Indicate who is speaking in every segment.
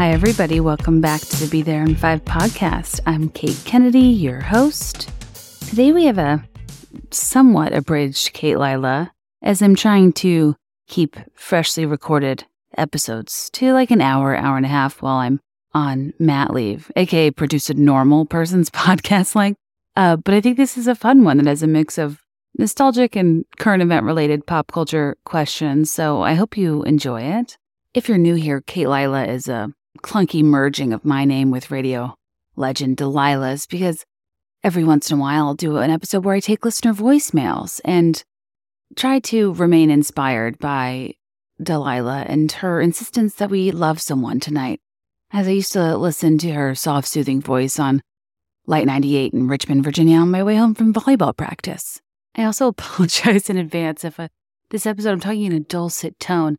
Speaker 1: Hi, everybody. Welcome back to the Be There in Five podcast. I'm Kate Kennedy, your host. Today we have a somewhat abridged Katelilah as I'm trying to keep freshly recorded episodes to like an hour, hour and a half while I'm on mat leave, aka produce a normal person's podcast like. Uh, but I think this is a fun one that has a mix of nostalgic and current event related pop culture questions. So I hope you enjoy it. If you're new here, Katelilah is a clunky merging of my name with radio legend Delilah's because every once in a while I'll do an episode where I take listener voicemails and try to remain inspired by Delilah and her insistence that we love someone tonight. As I used to listen to her soft, soothing voice on Light 98 in Richmond, Virginia on my way home from volleyball practice. I also apologize in advance if uh, this episode I'm talking in a dulcet tone.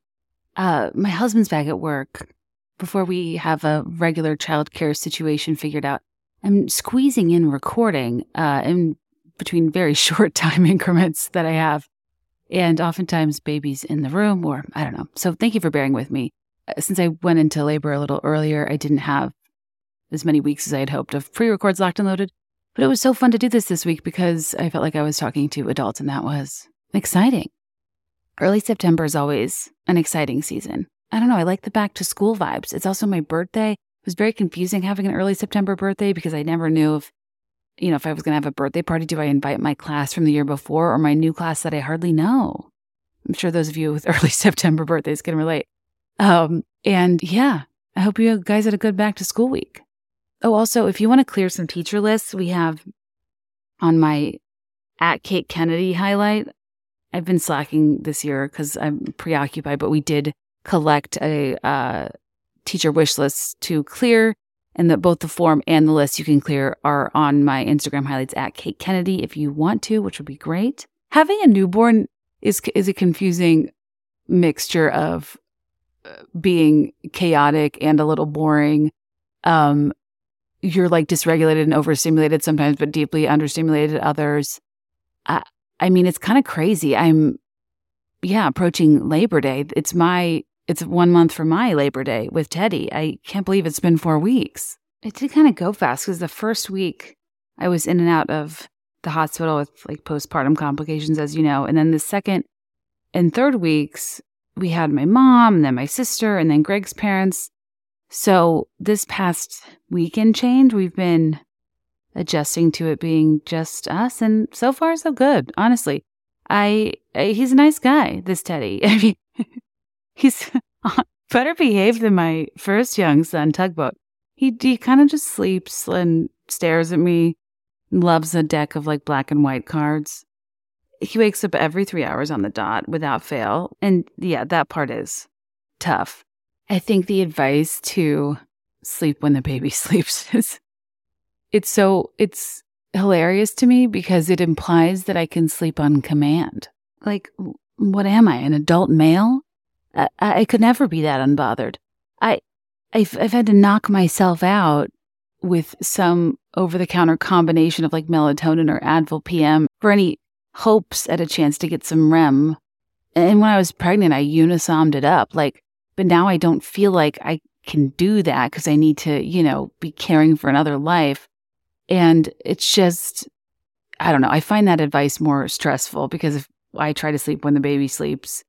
Speaker 1: Uh, my husband's back at work before we have a regular childcare situation figured out, I'm squeezing in recording uh, in between very short time increments that I have. And oftentimes, babies in the room, or I don't know. So, thank you for bearing with me. Uh, since I went into labor a little earlier, I didn't have as many weeks as I had hoped of pre records locked and loaded. But it was so fun to do this this week because I felt like I was talking to adults, and that was exciting. Early September is always an exciting season. I don't know. I like the back to school vibes. It's also my birthday. It was very confusing having an early September birthday because I never knew if, you know, if I was going to have a birthday party, do I invite my class from the year before or my new class that I hardly know? I'm sure those of you with early September birthdays can relate. Um, and yeah, I hope you guys had a good back to school week. Oh, also, if you want to clear some teacher lists, we have on my at Kate Kennedy highlight. I've been slacking this year because I'm preoccupied, but we did collect a uh, teacher wish list to clear and that both the form and the list you can clear are on my Instagram highlights at Kate Kennedy if you want to, which would be great. Having a newborn is is a confusing mixture of uh, being chaotic and a little boring. Um, you're like dysregulated and overstimulated sometimes, but deeply understimulated others. I, I mean, it's kind of crazy. I'm, yeah, approaching Labor Day. It's my it's one month from my Labor Day with Teddy. I can't believe it's been four weeks. It did kind of go fast because the first week I was in and out of the hospital with like postpartum complications, as you know. And then the second and third weeks, we had my mom, and then my sister, and then Greg's parents. So this past weekend change, we've been adjusting to it being just us. And so far, so good, honestly. I, I he's a nice guy, this Teddy. I mean, he's better behaved than my first young son, Tugboat. He, he kind of just sleeps and stares at me, loves a deck of like black and white cards. He wakes up every three hours on the dot without fail. And yeah, that part is tough. I think the advice to sleep when the baby sleeps is it's so, it's hilarious to me because it implies that I can sleep on command. Like, what am I, an adult male? I, I could never be that unbothered. I, I've, I've had to knock myself out with some over the counter combination of like melatonin or Advil PM for any hopes at a chance to get some REM. And when I was pregnant, I unisommed it up. Like, but now I don't feel like I can do that because I need to, you know, be caring for another life. And it's just, I don't know. I find that advice more stressful because if I try to sleep when the baby sleeps,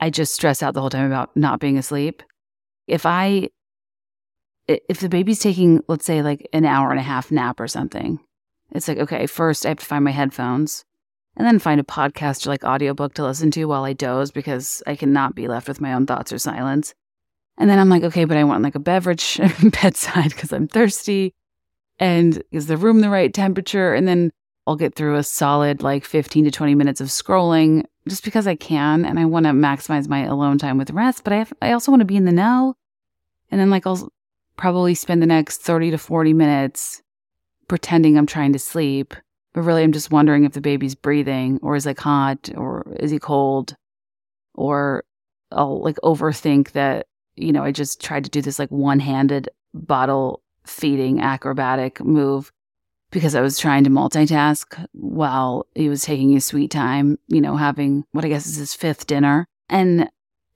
Speaker 1: I just stress out the whole time about not being asleep. If I, if the baby's taking, let's say, like an hour and a half nap or something, it's like, okay, first I have to find my headphones and then find a podcast or like audiobook to listen to while I doze because I cannot be left with my own thoughts or silence. And then I'm like, okay, but I want like a beverage bedside because I'm thirsty. And is the room the right temperature? And then I'll get through a solid like 15 to 20 minutes of scrolling just because I can and I want to maximize my alone time with rest, but I have, I also want to be in the now. And then like I'll probably spend the next 30 to 40 minutes pretending I'm trying to sleep, but really I'm just wondering if the baby's breathing or is like hot or is he cold or I'll like overthink that, you know, I just tried to do this like one-handed bottle feeding acrobatic move because I was trying to multitask while he was taking his sweet time, you know, having what I guess is his fifth dinner. And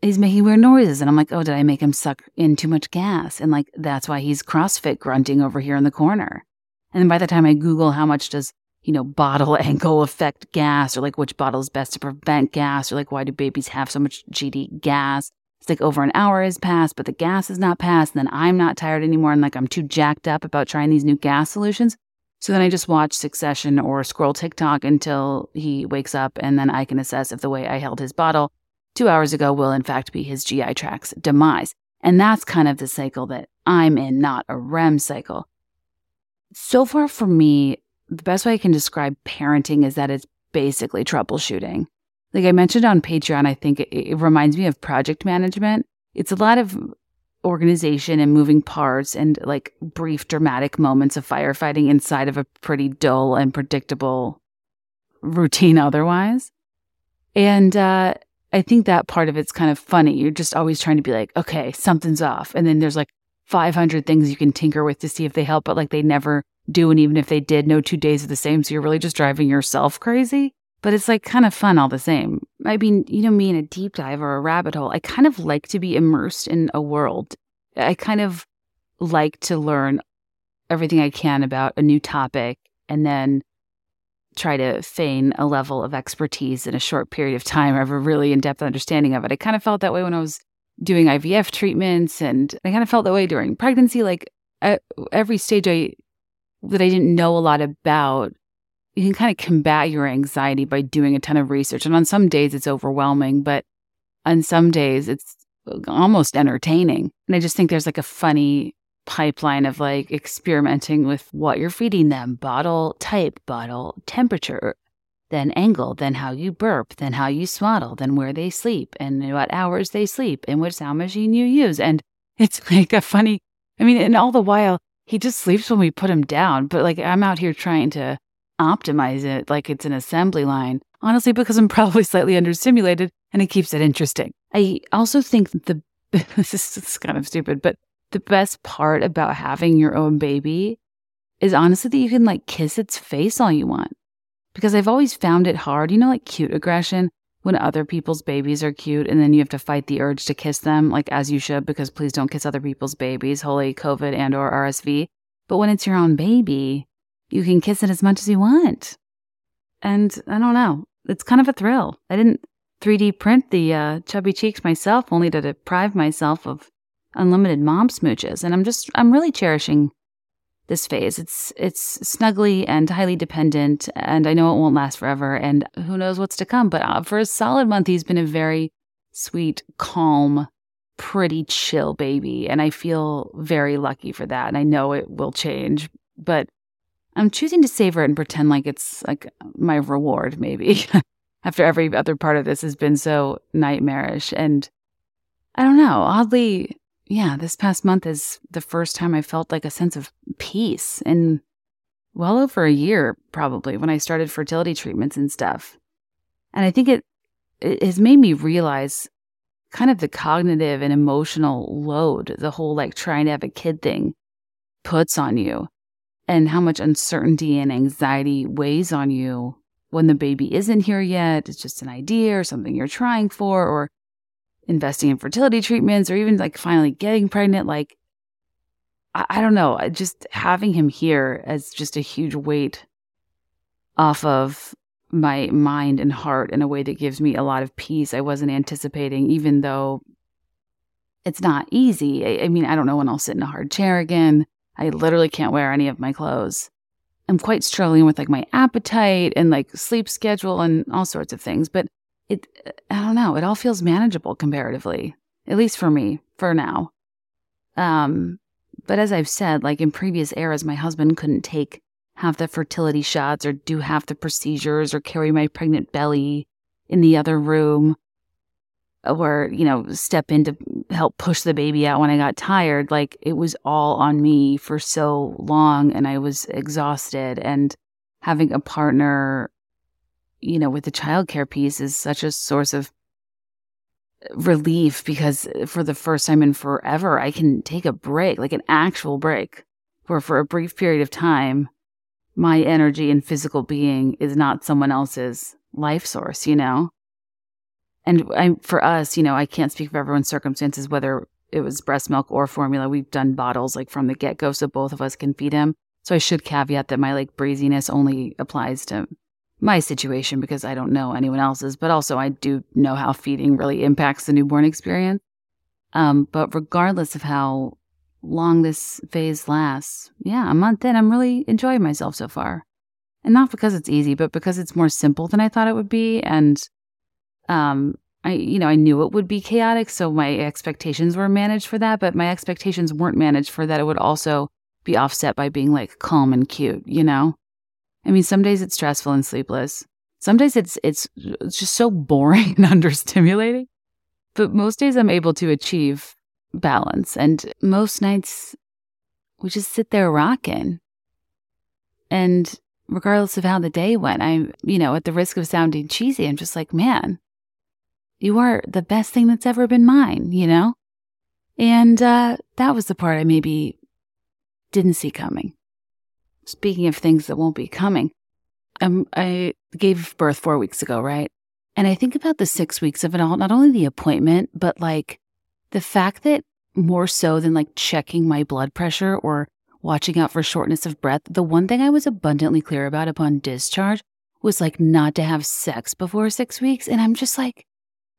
Speaker 1: he's making weird noises. And I'm like, oh, did I make him suck in too much gas? And like, that's why he's CrossFit grunting over here in the corner. And then by the time I Google how much does, you know, bottle angle affect gas or like which bottle is best to prevent gas or like why do babies have so much GD gas? It's like over an hour has passed, but the gas is not passed. And then I'm not tired anymore. And like, I'm too jacked up about trying these new gas solutions. So then I just watch Succession or scroll TikTok until he wakes up, and then I can assess if the way I held his bottle two hours ago will, in fact, be his GI tract's demise. And that's kind of the cycle that I'm in, not a REM cycle. So far, for me, the best way I can describe parenting is that it's basically troubleshooting. Like I mentioned on Patreon, I think it, it reminds me of project management. It's a lot of organization and moving parts and like brief dramatic moments of firefighting inside of a pretty dull and predictable routine otherwise. And uh, I think that part of it's kind of funny. You're just always trying to be like, okay, something's off. And then there's like 500 things you can tinker with to see if they help, but like they never do. And even if they did, no two days are the same. So you're really just driving yourself crazy. But it's like kind of fun all the same maybe you know me in a deep dive or a rabbit hole i kind of like to be immersed in a world i kind of like to learn everything i can about a new topic and then try to feign a level of expertise in a short period of time or have a really in-depth understanding of it i kind of felt that way when i was doing ivf treatments and i kind of felt that way during pregnancy like at every stage i that i didn't know a lot about you can kind of combat your anxiety by doing a ton of research. And on some days it's overwhelming, but on some days it's almost entertaining. And I just think there's like a funny pipeline of like experimenting with what you're feeding them bottle type, bottle temperature, then angle, then how you burp, then how you swaddle, then where they sleep, and what hours they sleep, and which sound machine you use. And it's like a funny, I mean, and all the while, he just sleeps when we put him down. But like, I'm out here trying to optimize it like it's an assembly line, honestly, because I'm probably slightly understimulated and it keeps it interesting. I also think the, this is kind of stupid, but the best part about having your own baby is honestly that you can like kiss its face all you want. Because I've always found it hard, you know, like cute aggression when other people's babies are cute and then you have to fight the urge to kiss them, like as you should, because please don't kiss other people's babies, holy COVID and or RSV. But when it's your own baby, you can kiss it as much as you want. And I don't know, it's kind of a thrill. I didn't 3D print the uh, chubby cheeks myself, only to deprive myself of unlimited mom smooches. And I'm just, I'm really cherishing this phase. It's it's snuggly and highly dependent, and I know it won't last forever, and who knows what's to come. But uh, for a solid month, he's been a very sweet, calm, pretty chill baby, and I feel very lucky for that. And I know it will change, but I'm choosing to savor it and pretend like it's like my reward, maybe, after every other part of this has been so nightmarish. And I don't know, oddly, yeah, this past month is the first time I felt like a sense of peace in well over a year, probably, when I started fertility treatments and stuff. And I think it, it has made me realize kind of the cognitive and emotional load the whole like trying to have a kid thing puts on you and how much uncertainty and anxiety weighs on you when the baby isn't here yet. It's just an idea or something you're trying for, or investing in fertility treatments, or even like finally getting pregnant. Like, I, I don't know, just having him here as just a huge weight off of my mind and heart in a way that gives me a lot of peace I wasn't anticipating, even though it's not easy. I, I mean, I don't know when I'll sit in a hard chair again. I literally can't wear any of my clothes. I'm quite struggling with like my appetite and like sleep schedule and all sorts of things, but it, I don't know, it all feels manageable comparatively, at least for me, for now. Um, but as I've said, like in previous eras, my husband couldn't take half the fertility shots or do half the procedures or carry my pregnant belly in the other room or, you know, step into help push the baby out when I got tired. Like it was all on me for so long and I was exhausted. And having a partner, you know, with the childcare piece is such a source of relief because for the first time in forever, I can take a break, like an actual break, where for a brief period of time, my energy and physical being is not someone else's life source, you know? and I, for us, you know, I can't speak for everyone's circumstances, whether it was breast milk or formula. We've done bottles like from the get go, so both of us can feed him. So I should caveat that my like breeziness only applies to my situation because I don't know anyone else's, but also I do know how feeding really impacts the newborn experience. Um, but regardless of how long this phase lasts, yeah, a month in, I'm really enjoying myself so far. And not because it's easy, but because it's more simple than I thought it would be. And um, I, you know, I knew it would be chaotic, so my expectations were managed for that, but my expectations weren't managed for that. It would also be offset by being like calm and cute, you know? I mean, some days it's stressful and sleepless. Some days it's, it's, it's just so boring and understimulating. But most days I'm able to achieve balance. And most nights we just sit there rocking. And regardless of how the day went, I'm, you know, at the risk of sounding cheesy, I'm just like, man, you are the best thing that's ever been mine, you know? And uh, that was the part I maybe didn't see coming. Speaking of things that won't be coming, um, I gave birth four weeks ago, right? And I think about the six weeks of it all, not only the appointment, but like the fact that more so than like checking my blood pressure or watching out for shortness of breath, the one thing I was abundantly clear about upon discharge was like not to have sex before six weeks. And I'm just like,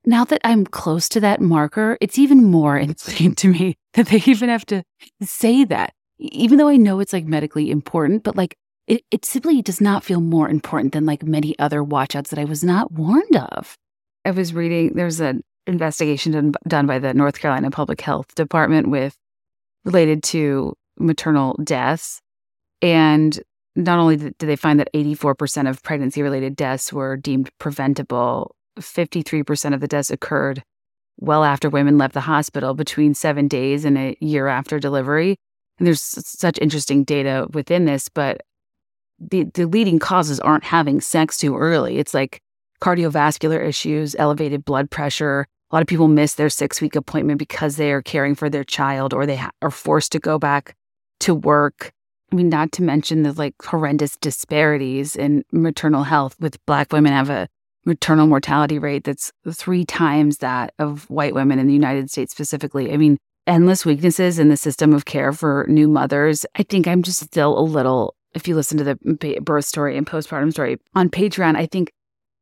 Speaker 1: now that I'm close to that marker, it's even more insane to me that they even have to say that. Even though I know it's like medically important, but like it, it simply does not feel more important than like many other watchouts that I was not warned of. I was reading, there's an investigation done, done by the North Carolina Public Health Department with related to maternal deaths. And not only did they find that 84% of pregnancy related deaths were deemed preventable 53% of the deaths occurred well after women left the hospital between seven days and a year after delivery. And there's such interesting data within this, but the, the leading causes aren't having sex too early. It's like cardiovascular issues, elevated blood pressure. A lot of people miss their six week appointment because they are caring for their child or they ha- are forced to go back to work. I mean, not to mention the like horrendous disparities in maternal health with Black women have a maternal mortality rate that's three times that of white women in the United States specifically. I mean, endless weaknesses in the system of care for new mothers. I think I'm just still a little, if you listen to the birth story and postpartum story on Patreon, I think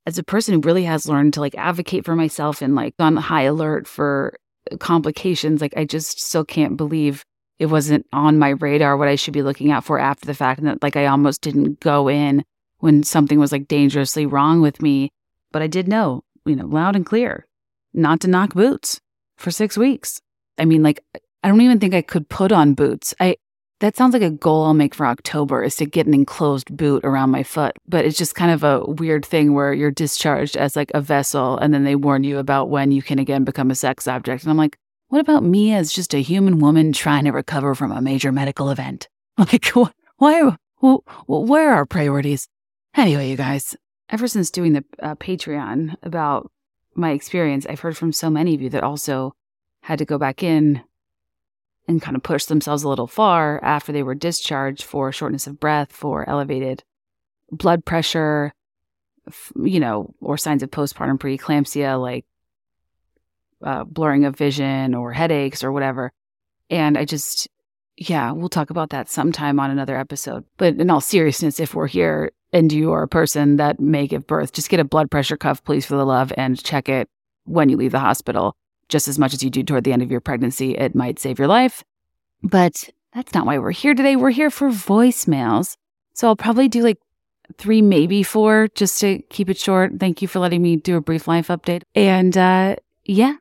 Speaker 1: as a person who really has learned to like advocate for myself and like on high alert for complications, like I just still can't believe it wasn't on my radar what I should be looking out for after the fact. And that like I almost didn't go in when something was like dangerously wrong with me but I did know, you know, loud and clear, not to knock boots for six weeks. I mean, like, I don't even think I could put on boots. I, that sounds like a goal I'll make for October is to get an enclosed boot around my foot. But it's just kind of a weird thing where you're discharged as like a vessel and then they warn you about when you can again become a sex object. And I'm like, what about me as just a human woman trying to recover from a major medical event? Like, why, why where are priorities? Anyway, you guys, ever since doing the uh, Patreon about my experience, I've heard from so many of you that also had to go back in and kind of push themselves a little far after they were discharged for shortness of breath, for elevated blood pressure, you know, or signs of postpartum preeclampsia like uh, blurring of vision or headaches or whatever. And I just, yeah, we'll talk about that sometime on another episode. But in all seriousness, if we're here and you are a person that may give birth, just get a blood pressure cuff, please, for the love, and check it when you leave the hospital, just as much as you do toward the end of your pregnancy. It might save your life. But that's not why we're here today. We're here for voicemails. So I'll probably do like three, maybe four, just to keep it short. Thank you for letting me do a brief life update. And uh, yeah,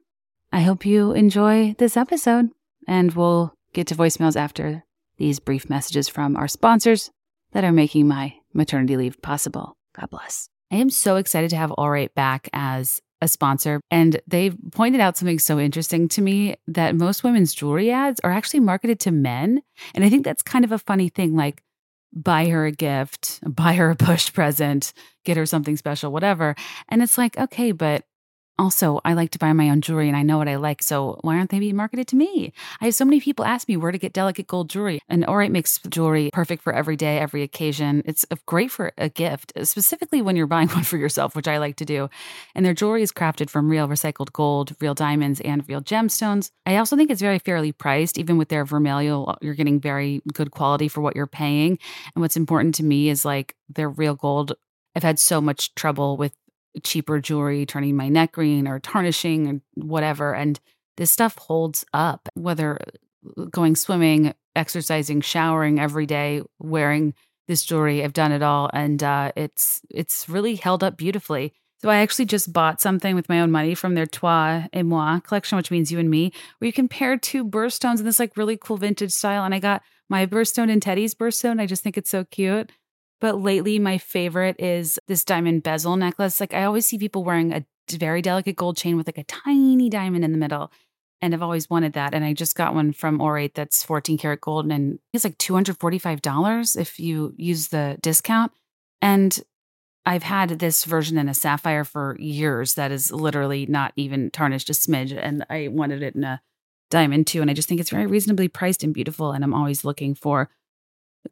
Speaker 1: I hope you enjoy this episode. And we'll get to voicemails after these brief messages from our sponsors that are making my maternity leave possible. God bless. I am so excited to have Aurate back as a sponsor. And they pointed out something so interesting to me that most women's jewelry ads are actually marketed to men. And I think that's kind of a funny thing like, buy her a gift, buy her a push present, get her something special, whatever. And it's like, okay, but also, I like to buy my own jewelry and I know what I like, so why aren't they being marketed to me? I have so many people ask me where to get delicate gold jewelry, and Aurate makes jewelry perfect for every day, every occasion. It's uh, great for a gift, specifically when you're buying one for yourself, which I like to do. And their jewelry is crafted from real recycled gold, real diamonds, and real gemstones. I also think it's very fairly priced, even with their vermeil, uh, you're getting very good quality for what you're paying. And what's important to me is like their real gold I've had so much trouble with cheaper jewelry, turning my neck green or tarnishing or whatever. And this stuff holds up, whether uh, going swimming, exercising, showering every day, wearing this jewelry. I've done it all, and uh, it's it's really held up beautifully. So I actually just bought something with my own money from their Toi et Moi collection, which means you and me, where you can pair two birthstones in this like really cool vintage style. And I got my birthstone and Teddy's birthstone. I just think it's so cute. But lately, my favorite is this diamond bezel necklace. Like, I always see people wearing a very delicate gold chain with like a tiny diamond in the middle. And I've always wanted that. And I just got one from Aurate that's 14 karat gold and it's like $245 if you use the discount. And I've had this version in a sapphire for years that is literally not even tarnished a smidge. And I wanted it in a diamond too. And I just think it's very reasonably priced and beautiful. And I'm always looking for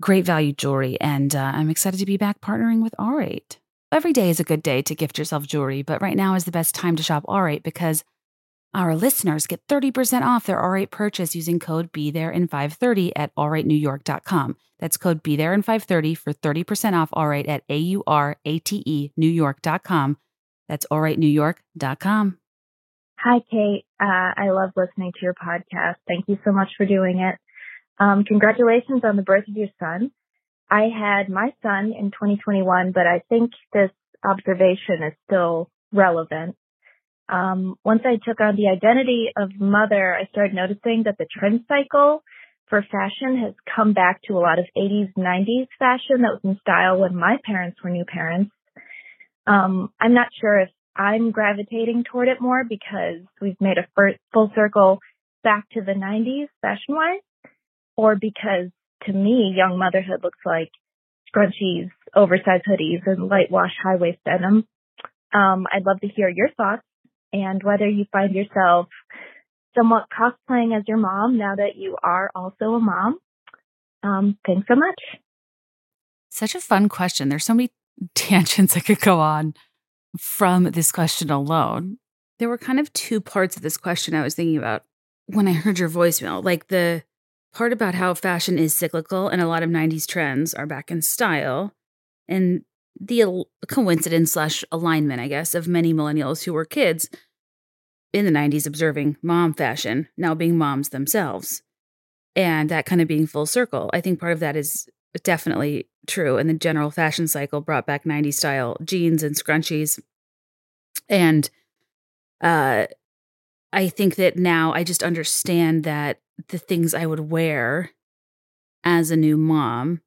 Speaker 1: great value jewelry, and uh, I'm excited to be back partnering with Aurate. Every day is a good day to gift yourself jewelry, but right now is the best time to shop Aurate because our listeners get 30% off their Aurate purchase using code Be There in 530 at AurateNewYork.com. That's code Be There in 530 for 30% off Aurate at A U R A T E New York.com. That's AurateNewYork.com.
Speaker 2: Hi, Kate. Uh, I love listening to your podcast. Thank you so much for doing it. Um, congratulations on the birth of your son. I had my son in 2021, but I think this observation is still relevant. Um, once I took on the identity of mother, I started noticing that the trend cycle for fashion has come back to a lot of 80s, 90s fashion that was in style when my parents were new parents. Um, I'm not sure if I'm gravitating toward it more because we've made a full circle back to the 90s fashion wise, or because to me, young motherhood looks like scrunchies, oversized hoodies, and light wash high waist denim. Um, I'd love to hear your thoughts and whether you find yourself somewhat cosplaying as your mom now that you are also a mom. Um, thanks so much.
Speaker 1: Such a fun question. There's so many tangents I could go on from this question alone.
Speaker 3: There were kind of two parts of this question I was thinking about when I heard your voicemail, like the part about how fashion is cyclical and a lot of 90s trends are back in style and the al- coincidence slash alignment i guess of many millennials who were kids in the 90s observing mom fashion now being moms themselves and that kind of being full circle i think part of that is definitely true and the general fashion cycle brought back 90s style jeans and scrunchies and uh i think that now i just understand that the things I would wear as a new mom,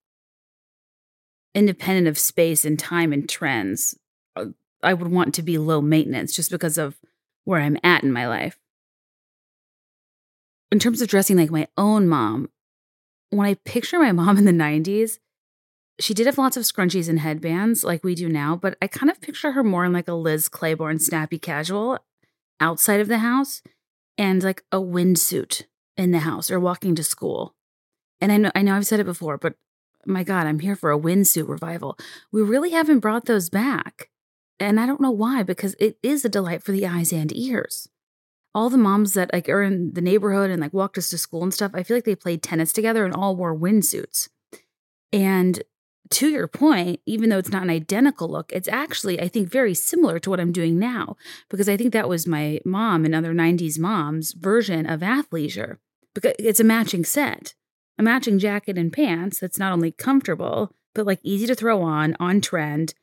Speaker 3: independent of space and time and trends. Uh, I would want to be low maintenance just because of where I'm at in my life. In terms of dressing like my own mom, when I picture my mom in the 90s, she did have lots of scrunchies and headbands like we do now, but I kind of picture her more in like a Liz Claiborne snappy casual outside of the house and like a windsuit in the house or walking to school. And I know I know I've said it before, but my God, I'm here for a windsuit revival. We really haven't brought those back. And I don't know why, because it is a delight for the eyes and ears. All the moms that like are in the neighborhood and like walked us to school and stuff, I feel like they played tennis together and all wore windsuits. And to your point, even though it's not an identical look, it's actually, I think, very similar to what I'm doing now, because I think that was my mom and other 90s moms' version of athleisure because it's a matching set, a matching jacket and pants that's not only comfortable, but like easy to throw on, on trend.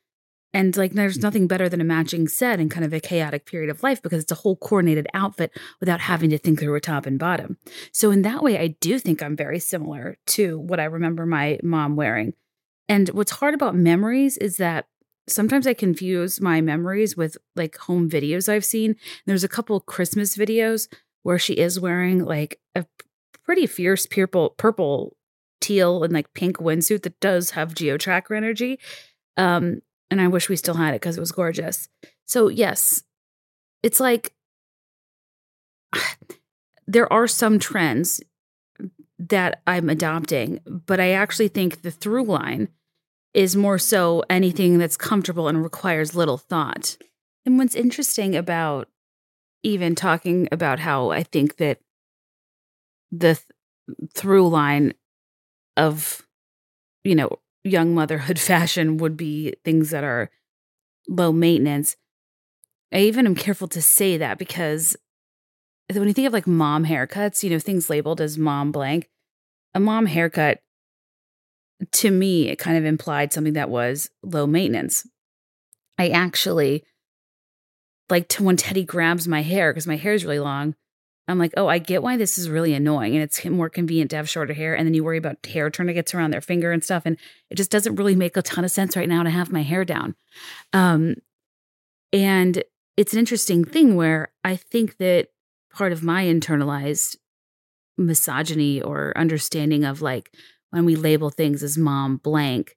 Speaker 3: And like, there's nothing better than a matching set in kind of a chaotic period of life because it's a whole coordinated outfit without having to think through a top and bottom. So, in that way, I do think I'm very similar to what I remember my mom wearing. And what's hard about memories is that sometimes I confuse my memories with like home videos I've seen. There's a couple Christmas videos where she is wearing like a pretty fierce purple, purple, teal, and like pink windsuit that does have Geo Tracker energy. Um, and I wish we still had it because it was gorgeous. So yes, it's like there are some trends that I'm adopting, but I actually think the through line is more so anything that's comfortable and requires little thought. And what's interesting about even talking about how I think that the th- through line of you know young motherhood fashion would be things that are low maintenance i even am careful to say that because when you think of like mom haircuts you know things labeled as mom blank a mom haircut to me it kind of implied something that was low maintenance i actually like to when teddy grabs my hair because my hair is really long I'm like, oh, I get why this is really annoying and it's more convenient to have shorter hair. And then you worry about hair tourniquets around their finger and stuff. And it just doesn't really make a ton of sense right now to have my hair down. Um, and it's an interesting thing where I think that part of my internalized misogyny or understanding of like when we label things as mom blank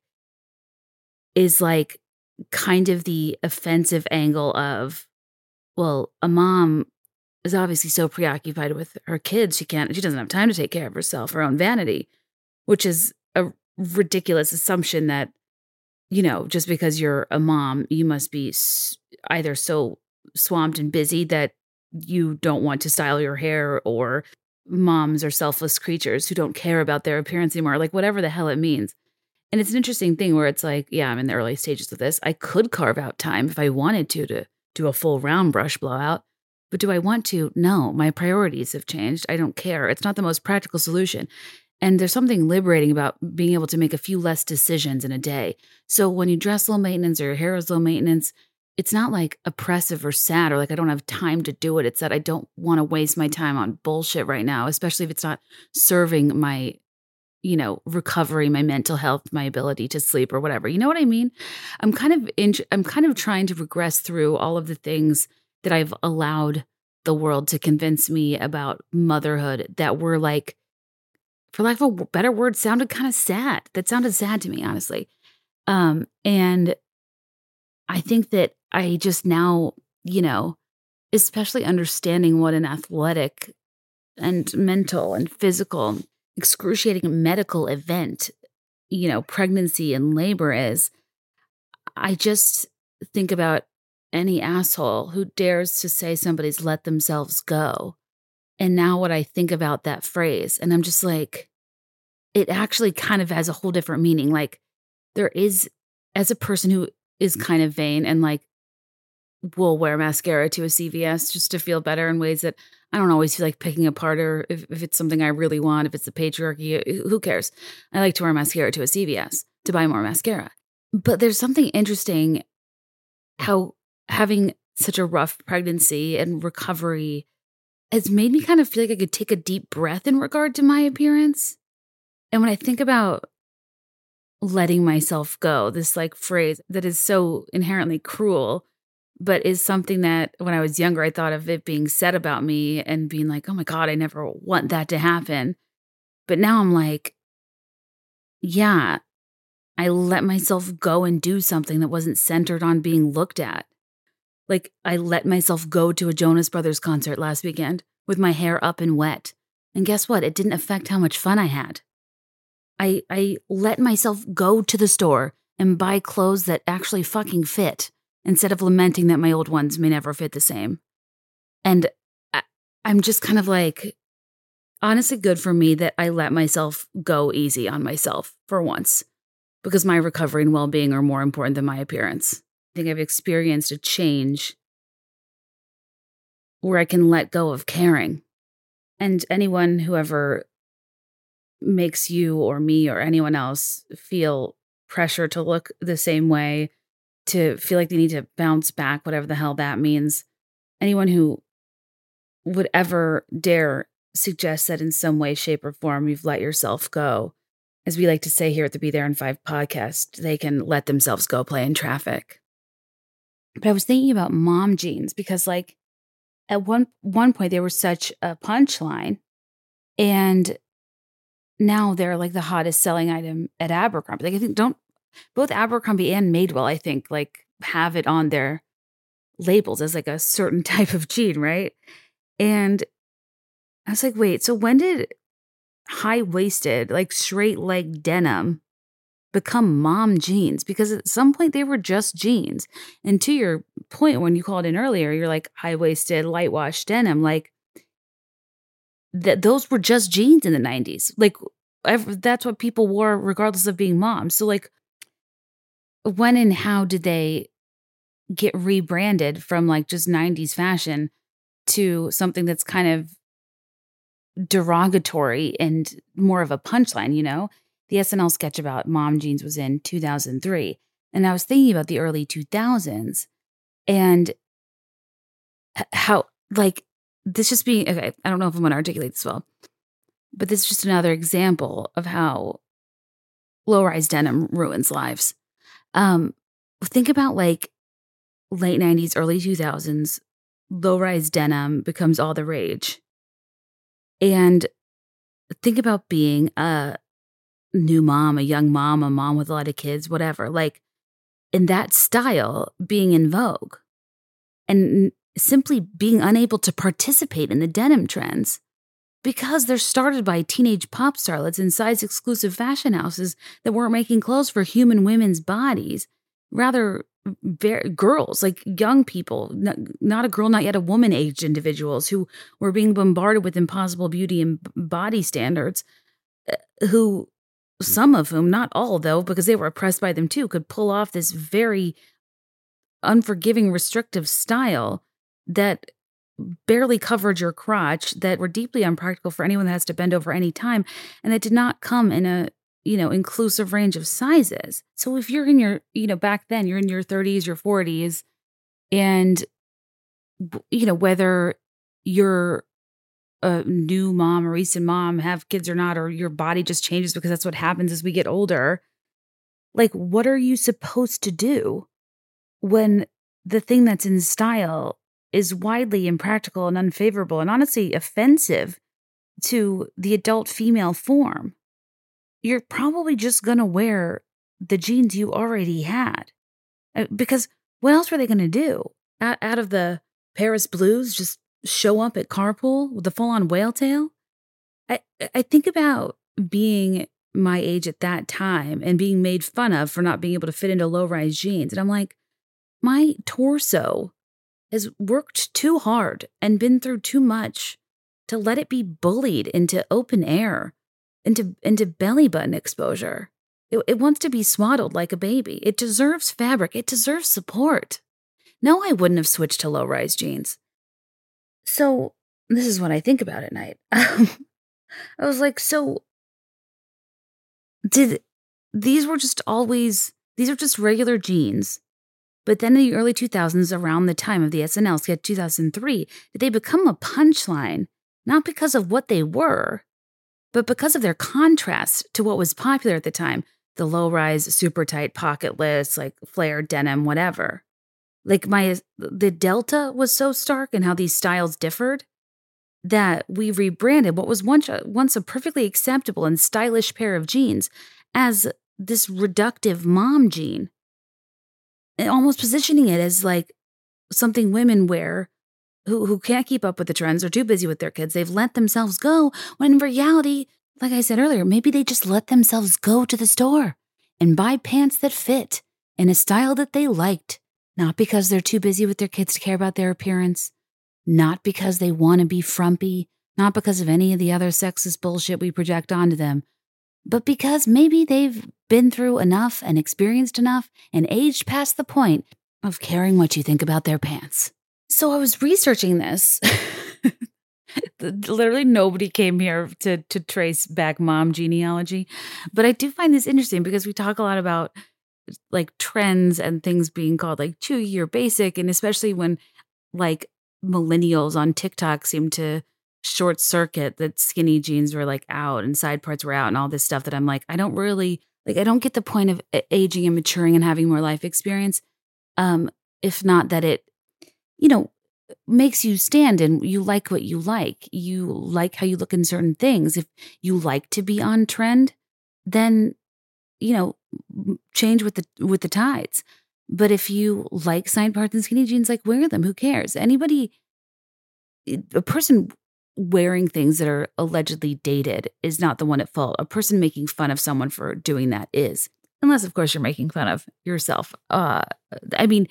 Speaker 3: is like kind of the offensive angle of, well, a mom is obviously so preoccupied with her kids she can't she doesn't have time to take care of herself her own vanity which is a ridiculous assumption that you know just because you're a mom you must be either so swamped and busy that you don't want to style your hair or moms are selfless creatures who don't care about their appearance anymore like whatever the hell it means and it's an interesting thing where it's like yeah i'm in the early stages of this i could carve out time if i wanted to to do a full round brush blowout but do I want to? No, my priorities have changed. I don't care. It's not the most practical solution. And there's something liberating about being able to make a few less decisions in a day. So when you dress low maintenance or your hair is low maintenance, it's not like oppressive or sad or like I don't have time to do it. It's that I don't want to waste my time on bullshit right now, especially if it's not serving my, you know, recovery, my mental health, my ability to sleep or whatever. You know what I mean? I'm kind of in, I'm kind of trying to regress through all of the things that I've allowed the world to convince me about motherhood that were like, for lack of a better word, sounded kind of sad. That sounded sad to me, honestly. Um, and I think that I just now, you know, especially understanding what an athletic and mental and physical, excruciating medical event, you know, pregnancy and labor is, I just think about any asshole who dares to say somebody's let themselves go. And now, what I think about that phrase, and I'm just like, it actually kind of has a whole different meaning. Like, there is, as a person who is kind of vain and like will wear mascara to a CVS just to feel better in ways that I don't always feel like picking apart or if, if it's something I really want, if it's the patriarchy, eh, who cares? I like to wear mascara to a CVS to buy more mascara. But there's something interesting how having such a rough pregnancy and recovery has made me kind of feel like I could take a deep breath in regard to my appearance. And when I think about letting myself go, this like phrase that is so inherently cruel, but is something that when I was younger, I thought of it being said about me and being like, oh my God, I never want that to happen. But now I'm like, yeah, I let myself go and do something that wasn't centered on being looked at. Like, I let myself go to a Jonas Brothers concert last weekend with my hair up and wet. And guess what? It didn't affect how much fun I had. I, I let myself go to the store and buy clothes that actually fucking fit instead of lamenting that my old ones may never fit the same. And I, I'm just kind of like, honestly, good for me that I let myself go easy on myself for once because my recovery and well being are more important than my appearance. I think I've experienced a change where I can let go of caring. And anyone, who ever makes you or me or anyone else feel pressure to look the same way, to feel like they need to bounce back, whatever the hell that means, anyone who would ever dare suggest that in some way, shape, or form you've let yourself go, as we like to say here at the Be There in Five podcast, they can let themselves go play in traffic. But I was thinking about mom jeans because like at one one point they were such a punchline and now they're like the hottest selling item at Abercrombie. Like I think don't both Abercrombie and Madewell, I think, like have it on their labels as like a certain type of jean, right? And I was like, wait, so when did high waisted, like straight leg denim become mom jeans because at some point they were just jeans. And to your point, when you called in earlier, you're like high waisted, light wash denim. Like that, those were just jeans in the 90s. Like every, that's what people wore, regardless of being moms. So, like, when and how did they get rebranded from like just 90s fashion to something that's kind of derogatory and more of a punchline, you know? The SNL sketch about mom jeans was in 2003. And I was thinking about the early 2000s and how, like, this just being, okay, I don't know if I'm going to articulate this well, but this is just another example of how low rise denim ruins lives. Um, think about like late 90s, early 2000s, low rise denim becomes all the rage. And think about being a new mom, a young mom, a mom with a lot of kids, whatever, like in that style being in vogue and simply being unable to participate in the denim trends because they're started by teenage pop starlets in size exclusive fashion houses that weren't making clothes for human women's bodies, rather very, girls, like young people, not, not a girl, not yet a woman aged individuals who were being bombarded with impossible beauty and body standards, eh, who Mm-hmm. some of whom, not all though, because they were oppressed by them too, could pull off this very unforgiving, restrictive style that barely covered your crotch, that were deeply unpractical for anyone that has to bend over any time, and that did not come in a you know inclusive range of sizes. So if you're in your you know back then you're in your 30s, your 40s, and you know whether you're a new mom or recent mom have kids or not or your body just changes because that's what happens as we get older like what are you supposed to do when the thing that's in style is widely impractical and unfavorable and honestly offensive to the adult female form you're probably just going to wear the jeans you already had uh, because what else were they going to do out, of the paris blues just show up at carpool with a full on whale tail. I, I think about being my age at that time and being made fun of for not being able to fit into low rise jeans. And I'm like, my torso has worked too hard and been through too much to let it be bullied into open air, into, into belly button exposure. It, it wants to be swaddled like a baby. It deserves fabric, it deserves support. No, I wouldn't have switched to low rise jeans. So this is what I think about at night. Um, I was like, so did these were just always these are just regular jeans. But then in the early 2000s, around the time of the SNL sketch 2003, did they become a punchline? Not because of what they were, but because of their contrast to what was popular at the time the low rise, super tight, pocketless, like flared denim, whatever like my the delta was so stark and how these styles differed that we rebranded what was once once a perfectly acceptable and stylish pair of jeans as this reductive mom jean and almost positioning it as like something women wear who, who can't keep up with the trends or too busy with their kids they've let themselves go when in reality like i said earlier maybe they just let themselves go to the store and buy pants that fit in a style that they liked not because they're too busy with their kids to care about their appearance, not because they want to be frumpy, not because of any of the other sexist bullshit we project onto them, but because maybe they've been through enough and experienced enough and aged past the point of caring what you think about their pants. So I was researching this. Literally nobody came here to to trace back mom jeaneology, but I do find this interesting because we talk a lot about like trends and things being called like two year basic. And especially when like millennials on TikTok seem to short circuit that skinny jeans were like out and side parts were out and all this stuff that I'm like, I don't really like, I don't get the point of aging and maturing and having more life experience. Um, if not that it, you know, makes you stand and you like what you like. You like how you look in certain things. If you like to be on trend, then you know, change with the with the tides. But if you like signed parts and skinny jeans, like wear them. Who cares? Anybody, a person wearing things that are allegedly dated is not the one at fault. A person making fun of someone for doing that is, unless of course you're making fun of yourself. Uh, I mean,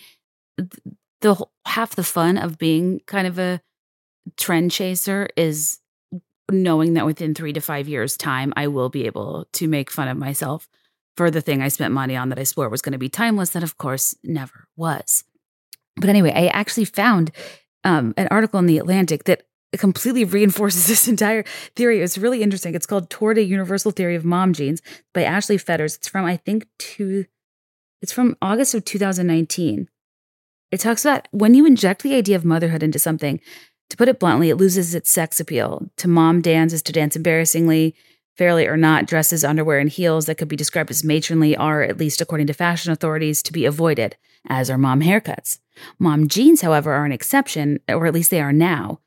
Speaker 3: the half the fun of being kind of a trend chaser is knowing that within three to five years time i will be able to make fun of myself for the thing I spent money on that I swore was going to be timeless, that of course never was. But anyway, I actually found um, an article in The Atlantic that completely reinforces this entire theory. It's really interesting. It's called Toward a Universal Theory of Mom Jeans by Ashley Fetters. It's from, I think, two, it's from August of 2019. It talks about when you inject the idea of motherhood into something, to put it bluntly, it loses its sex appeal. To mom dance is to dance embarrassingly fairly or not, dresses, underwear, and heels that could be described as matronly are, at least according to fashion authorities, to be avoided, as are mom haircuts. Mom jeans, however, are an exception, or at least they are now.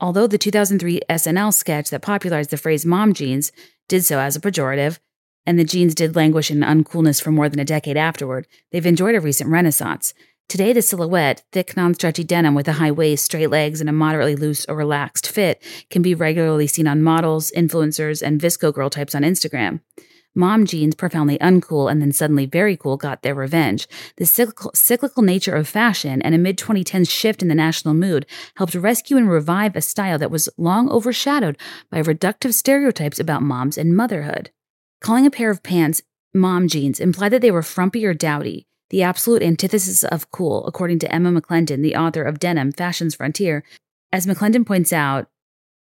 Speaker 3: Although the 2003 SNL sketch that popularized the phrase mom jeans did so as a pejorative, and the jeans did languish in uncoolness for more than a decade afterward, they've enjoyed a recent renaissance. Today, the silhouette, thick, non stretchy denim with a high waist, straight legs, and a moderately loose or relaxed fit can be regularly seen on models, influencers, and VSCO girl types on Instagram. Mom jeans, profoundly uncool and then suddenly very cool, got their revenge. The cyclical, cyclical nature of fashion and a mid 2010s shift in the national mood helped rescue and revive a style that was long overshadowed by reductive stereotypes about moms and motherhood. Calling a pair of pants mom jeans implied that they were frumpy or dowdy the absolute antithesis of cool, according to Emma McClendon, the author of Denim Fashion's Frontier. As McClendon points out,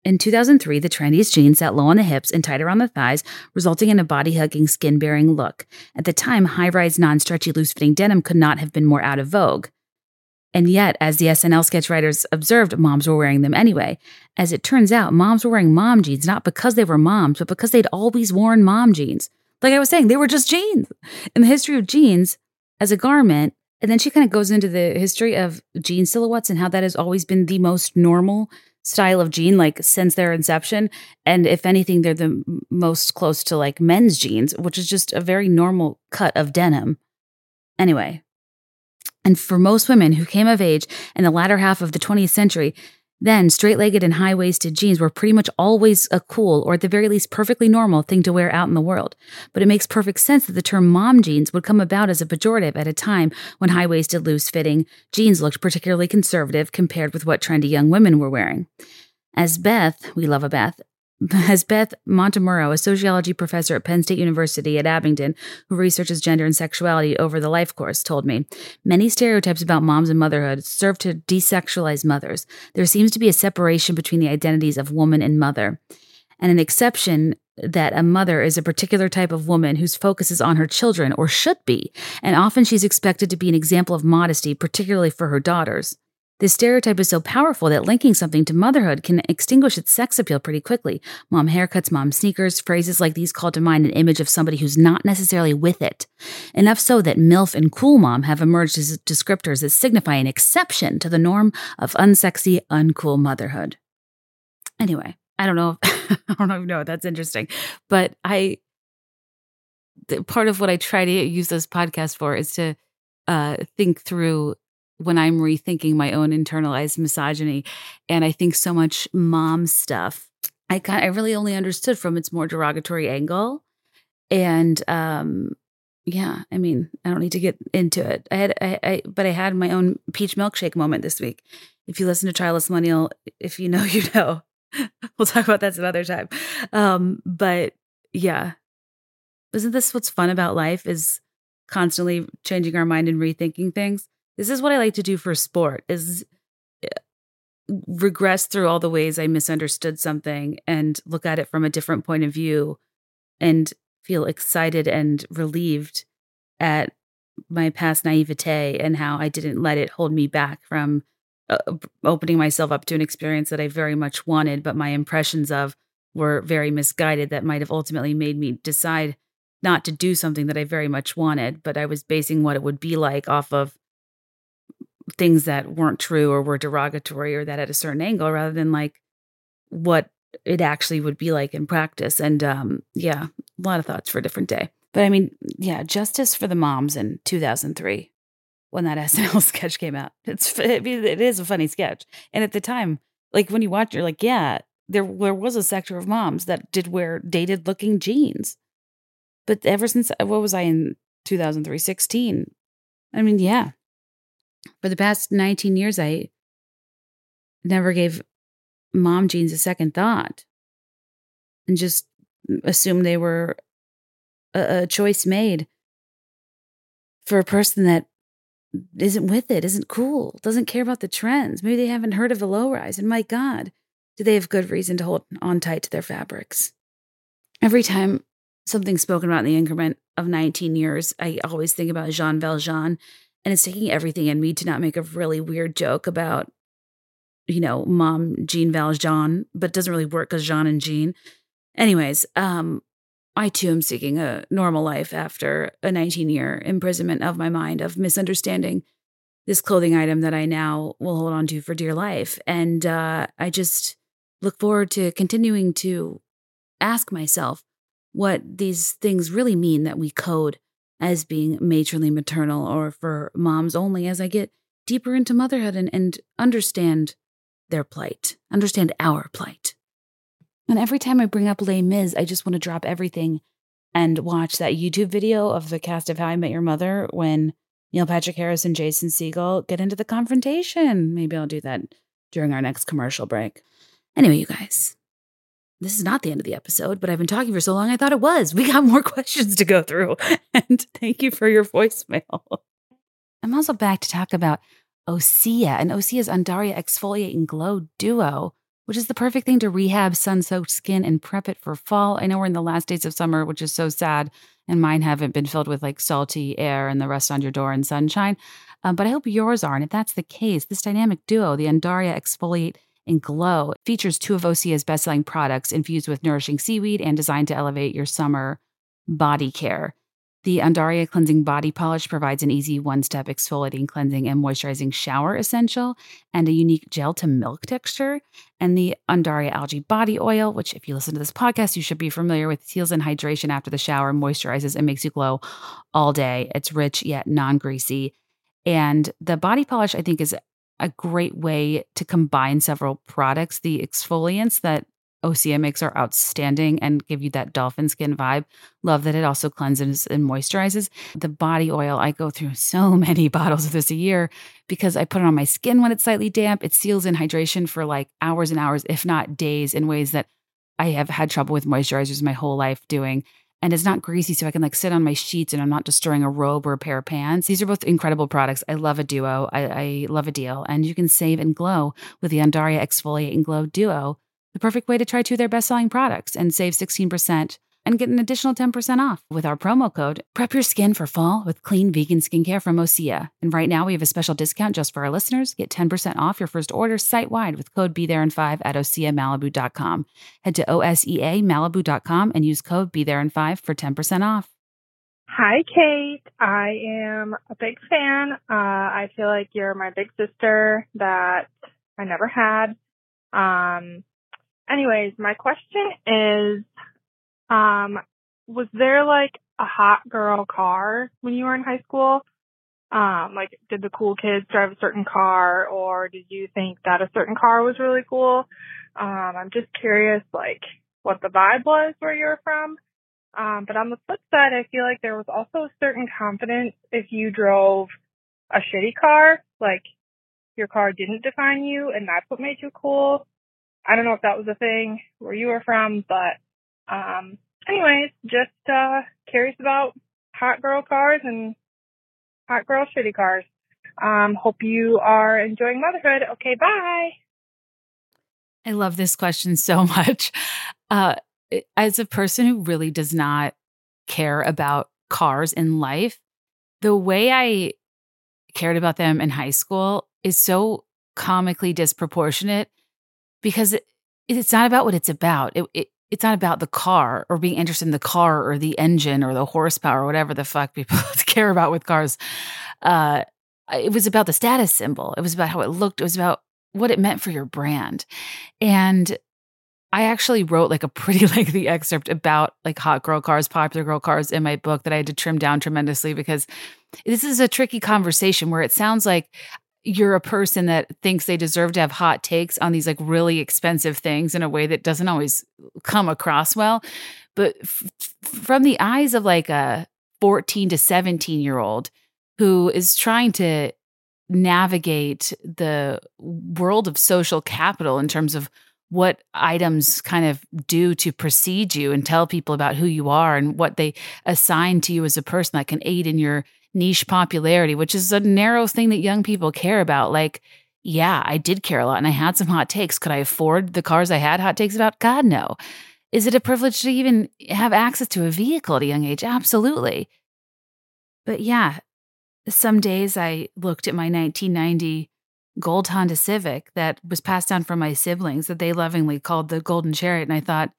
Speaker 3: in 2003, the trendiest jeans sat low on the hips and tight around the thighs, resulting in a body hugging, skin bearing look. At the time, high rise, non stretchy, loose fitting denim could not have been more out of vogue. And yet, as the SNL sketch writers observed, moms were wearing them anyway. As it turns out, moms were wearing mom jeans not because they were moms, but because they'd always worn mom jeans. Like I was saying, they were just jeans. In the history of jeans, as a garment. And then she kind of goes into the history of jean silhouettes and how that has always been the most normal style of jean, like since their inception. And if anything, they're the most close to like men's jeans, which is just a very normal cut of denim. Anyway, and for most women who came of age in the latter half of the 20th century, then, straight legged and high waisted jeans were pretty much always a cool, or at the very least, perfectly normal thing to wear out in the world. But it makes perfect sense that the term mom jeans would come about as a pejorative at a time when high waisted, loose fitting jeans looked particularly conservative compared with what trendy young women were wearing. As Beth, we love a Beth, as Beth Montemurro, a sociology professor at Penn State University at Abington, who researches gender and sexuality over the life course, told me, many stereotypes about moms and motherhood serve to desexualize mothers. There seems to be a separation between the identities of woman and mother, and an exception that a mother is a particular type of woman whose focus is on her children, or should be, and often she's expected to be an example of modesty, particularly for her daughters. This stereotype is so powerful that linking something to motherhood can extinguish its sex appeal pretty quickly. Mom haircuts, mom sneakers, phrases like these call to mind an image of somebody who's not necessarily with it. Enough so that MILF and cool mom have emerged as descriptors that signify an exception to the norm of unsexy, uncool motherhood. Anyway, I don't know if, I don't know if no, that's interesting, but I part of what I try to use this podcast for is to uh, think through when I'm rethinking my own internalized misogyny. And I think so much mom stuff, I, I really only understood from its more derogatory angle. And um, yeah, I mean, I don't need to get into it. I had, I, I, but I had my own peach milkshake moment this week. If you listen to Childless Millennial, if you know, you know. we'll talk about that some other time. Um, but yeah, isn't this what's fun about life? Is constantly changing our mind and rethinking things this is what I like to do for sport is eh, regress through all the ways I misunderstood something and look at it from a different point of view and feel excited and relieved at my past naivete and how I didn't let it hold me back from uh, opening myself up to an experience that I very much wanted, but my impressions of were very misguided that might have ultimately made me decide not to do something that I very much wanted, but I was basing what it would be like off of things that weren't true or were derogatory or that at a certain angle rather than like what it actually would be like in practice. And um, yeah, a lot of thoughts for a different day. But I mean, yeah, justice for the moms in 2003 when that SNL sketch came out. It's it is a funny sketch, and at the time, like when you watch, it, you're like, yeah, there there was a sector of moms that did wear dated looking jeans, but ever since uh, what was I in 2003, 16? I mean, yeah, for the past 19 years, I never gave mom jeans a second thought and just assumed they were a, a choice made for a person that isn't with it, isn't cool, doesn't care about the trends. Maybe they haven't heard of a low rise. And my God, do they have good reason to hold on tight to their fabrics? Every time something's spoken about in the increment of 19 years, I always think about Jean Valjean and it's taking everything in me to not make a really weird joke about, you know, mom, Jean Valjean, but doesn't really work because Jean and Jean. Anyways, um, I too am seeking a normal life after a 19 year imprisonment of my mind, of misunderstanding this clothing item that I now will hold on to for dear life. And uh, I just look forward to continuing to ask myself what these things really mean that we code as being majorly maternal or for moms only as I get deeper into motherhood and, and understand their plight, understand our plight. And every time I bring up Les Mis, I just want to drop everything and watch that YouTube video of the cast of How I Met Your Mother when Neil Patrick Harris and Jason Segel get into the confrontation. Maybe I'll do that during our next commercial break. Anyway, you guys, this is not the end of the episode, but I've been talking for so long, I thought it was. We got more questions to go through. And thank you for your voicemail. I'm also back to talk about Osea and Osea's Undaria Exfoliate and Glow Duo, which is the perfect thing to rehab sun soaked skin and prep it for fall. I know we're in the last days of summer, which is so sad, and mine haven't been filled with like salty air and the rest on your door and sunshine. Um, but I hope yours are. And if that's the case, this dynamic duo, the Undaria Exfoliate and glow. features two of Osea's best-selling products infused with nourishing seaweed and designed to elevate your summer body care. The Undaria Cleansing Body Polish provides an easy one step exfoliating, cleansing, and moisturizing shower essential and a unique gel to milk texture. And the Undaria Algae Body Oil, which, if you listen to this podcast, you should be familiar with, seals in hydration after the shower, moisturizes, and makes you glow all day. It's rich yet non greasy. And the body polish, I think, is a great way to combine several products. The exfoliants that Osea makes are outstanding and give you that dolphin skin vibe. Love that it also cleanses and moisturizes. The body oil, I go through so many bottles of this a year because I put it on my skin when it's slightly damp. It seals in hydration for like hours and hours, if not days, in ways that I have had trouble with moisturizers my whole life doing and it's not greasy, so I can like sit on my sheets and I'm not destroying a robe or a pair of pants. These are both incredible products. I love a duo. I, I love a deal. And you can save and glow with the Undaria Exfoliate and Glow Duo, the perfect way to try two of their best selling products and save 16% and get an additional 10% off with our promo code Prep Your Skin for Fall with clean vegan skincare from Osea. And right now we have a special discount just for our listeners. Get 10% off your first order site wide with code Be There in 5 at OseaMalibu.com. Head to OSEA Malibu.com and use code Be There in 5 for 10% off.
Speaker 4: Hi, Kate. I am a big fan. Uh, I feel like you're my big sister that I never had. Um, anyways, my question is um, was there like a hot girl car when you were in high school? Um, like did the cool kids drive a certain car or did you think that a certain car was really cool? Um, I'm just curious like what the vibe was where you were from. Um, but on the flip side, I feel like there was also a certain confidence if you drove a shitty car, like your car didn't define you and that's what made you cool. I don't know if that was a thing where you were from, but um, anyways, just uh, curious about hot girl cars and hot girl shitty cars. Um, hope you are enjoying motherhood. Okay, bye.
Speaker 3: I love this question so much. Uh, as a person who really does not care about cars in life, the way I cared about them in high school is so comically disproportionate because it, it's not about what it's about. It, it, it's not about the car or being interested in the car or the engine or the horsepower or whatever the fuck people care about with cars. Uh, it was about the status symbol. It was about how it looked. It was about what it meant for your brand. And I actually wrote like a pretty lengthy excerpt about like hot girl cars, popular girl cars in my book that I had to trim down tremendously because this is a tricky conversation where it sounds like you're a person that thinks they deserve to have hot takes on these like really expensive things in a way that doesn't always come across well but f- from the eyes of like a 14 to 17 year old who is trying to navigate the world of social capital in terms of what items kind of do to precede you and tell people about who you are and what they assign to you as a person that can aid in your niche popularity, which is a narrow thing that young people care about. Like, yeah, I did care a lot and I had some hot takes. Could I afford the cars I had hot takes about? God, no. Is it a privilege to even have access to a vehicle at a young age? Absolutely. But yeah, some days I looked at my 1990 gold Honda Civic that was passed down from my siblings that they lovingly called the Golden Chariot. And I thought,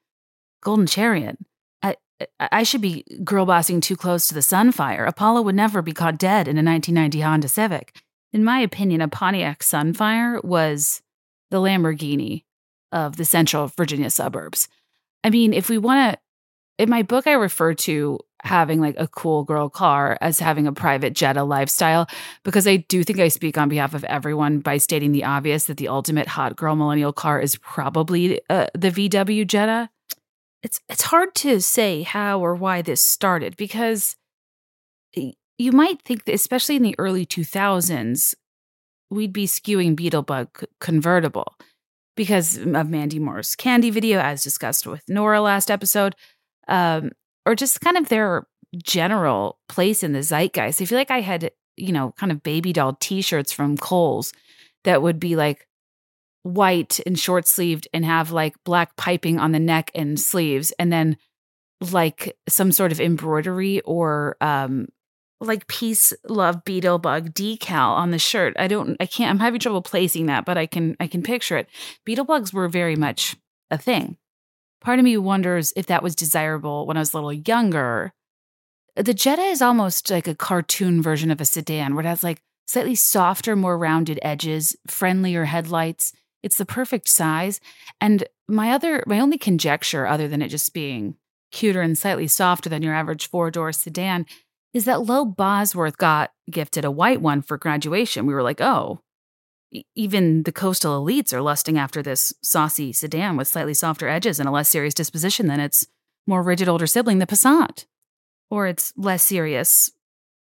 Speaker 3: Golden Chariot? I should be girl bossing too close to the Sunfire. Apollo would never be caught dead in a 1990 Honda Civic. In my opinion, a Pontiac Sunfire was the Lamborghini of the central Virginia suburbs. I mean, if we want to, in my book, I refer to having like a cool girl car as having a private Jetta lifestyle because I do think I speak on behalf of everyone by stating the obvious that the ultimate hot girl millennial car is probably uh, the VW Jetta it's it's hard to say how or why this started because you might think that especially in the early 2000s we'd be skewing beetlebug convertible because of mandy moore's candy video as discussed with nora last episode um, or just kind of their general place in the zeitgeist i feel like i had you know kind of baby doll t-shirts from kohl's that would be like white and short sleeved and have like black piping on the neck and sleeves and then like some sort of embroidery or um like peace love beetle bug decal on the shirt i don't i can't i'm having trouble placing that but i can i can picture it beetle bugs were very much a thing part of me wonders if that was desirable when i was a little younger the jetta is almost like a cartoon version of a sedan where it has like slightly softer more rounded edges friendlier headlights it's the perfect size. And my other, my only conjecture, other than it just being cuter and slightly softer than your average four door sedan, is that Lo Bosworth got gifted a white one for graduation. We were like, oh, even the coastal elites are lusting after this saucy sedan with slightly softer edges and a less serious disposition than its more rigid older sibling, the Passat, or its less serious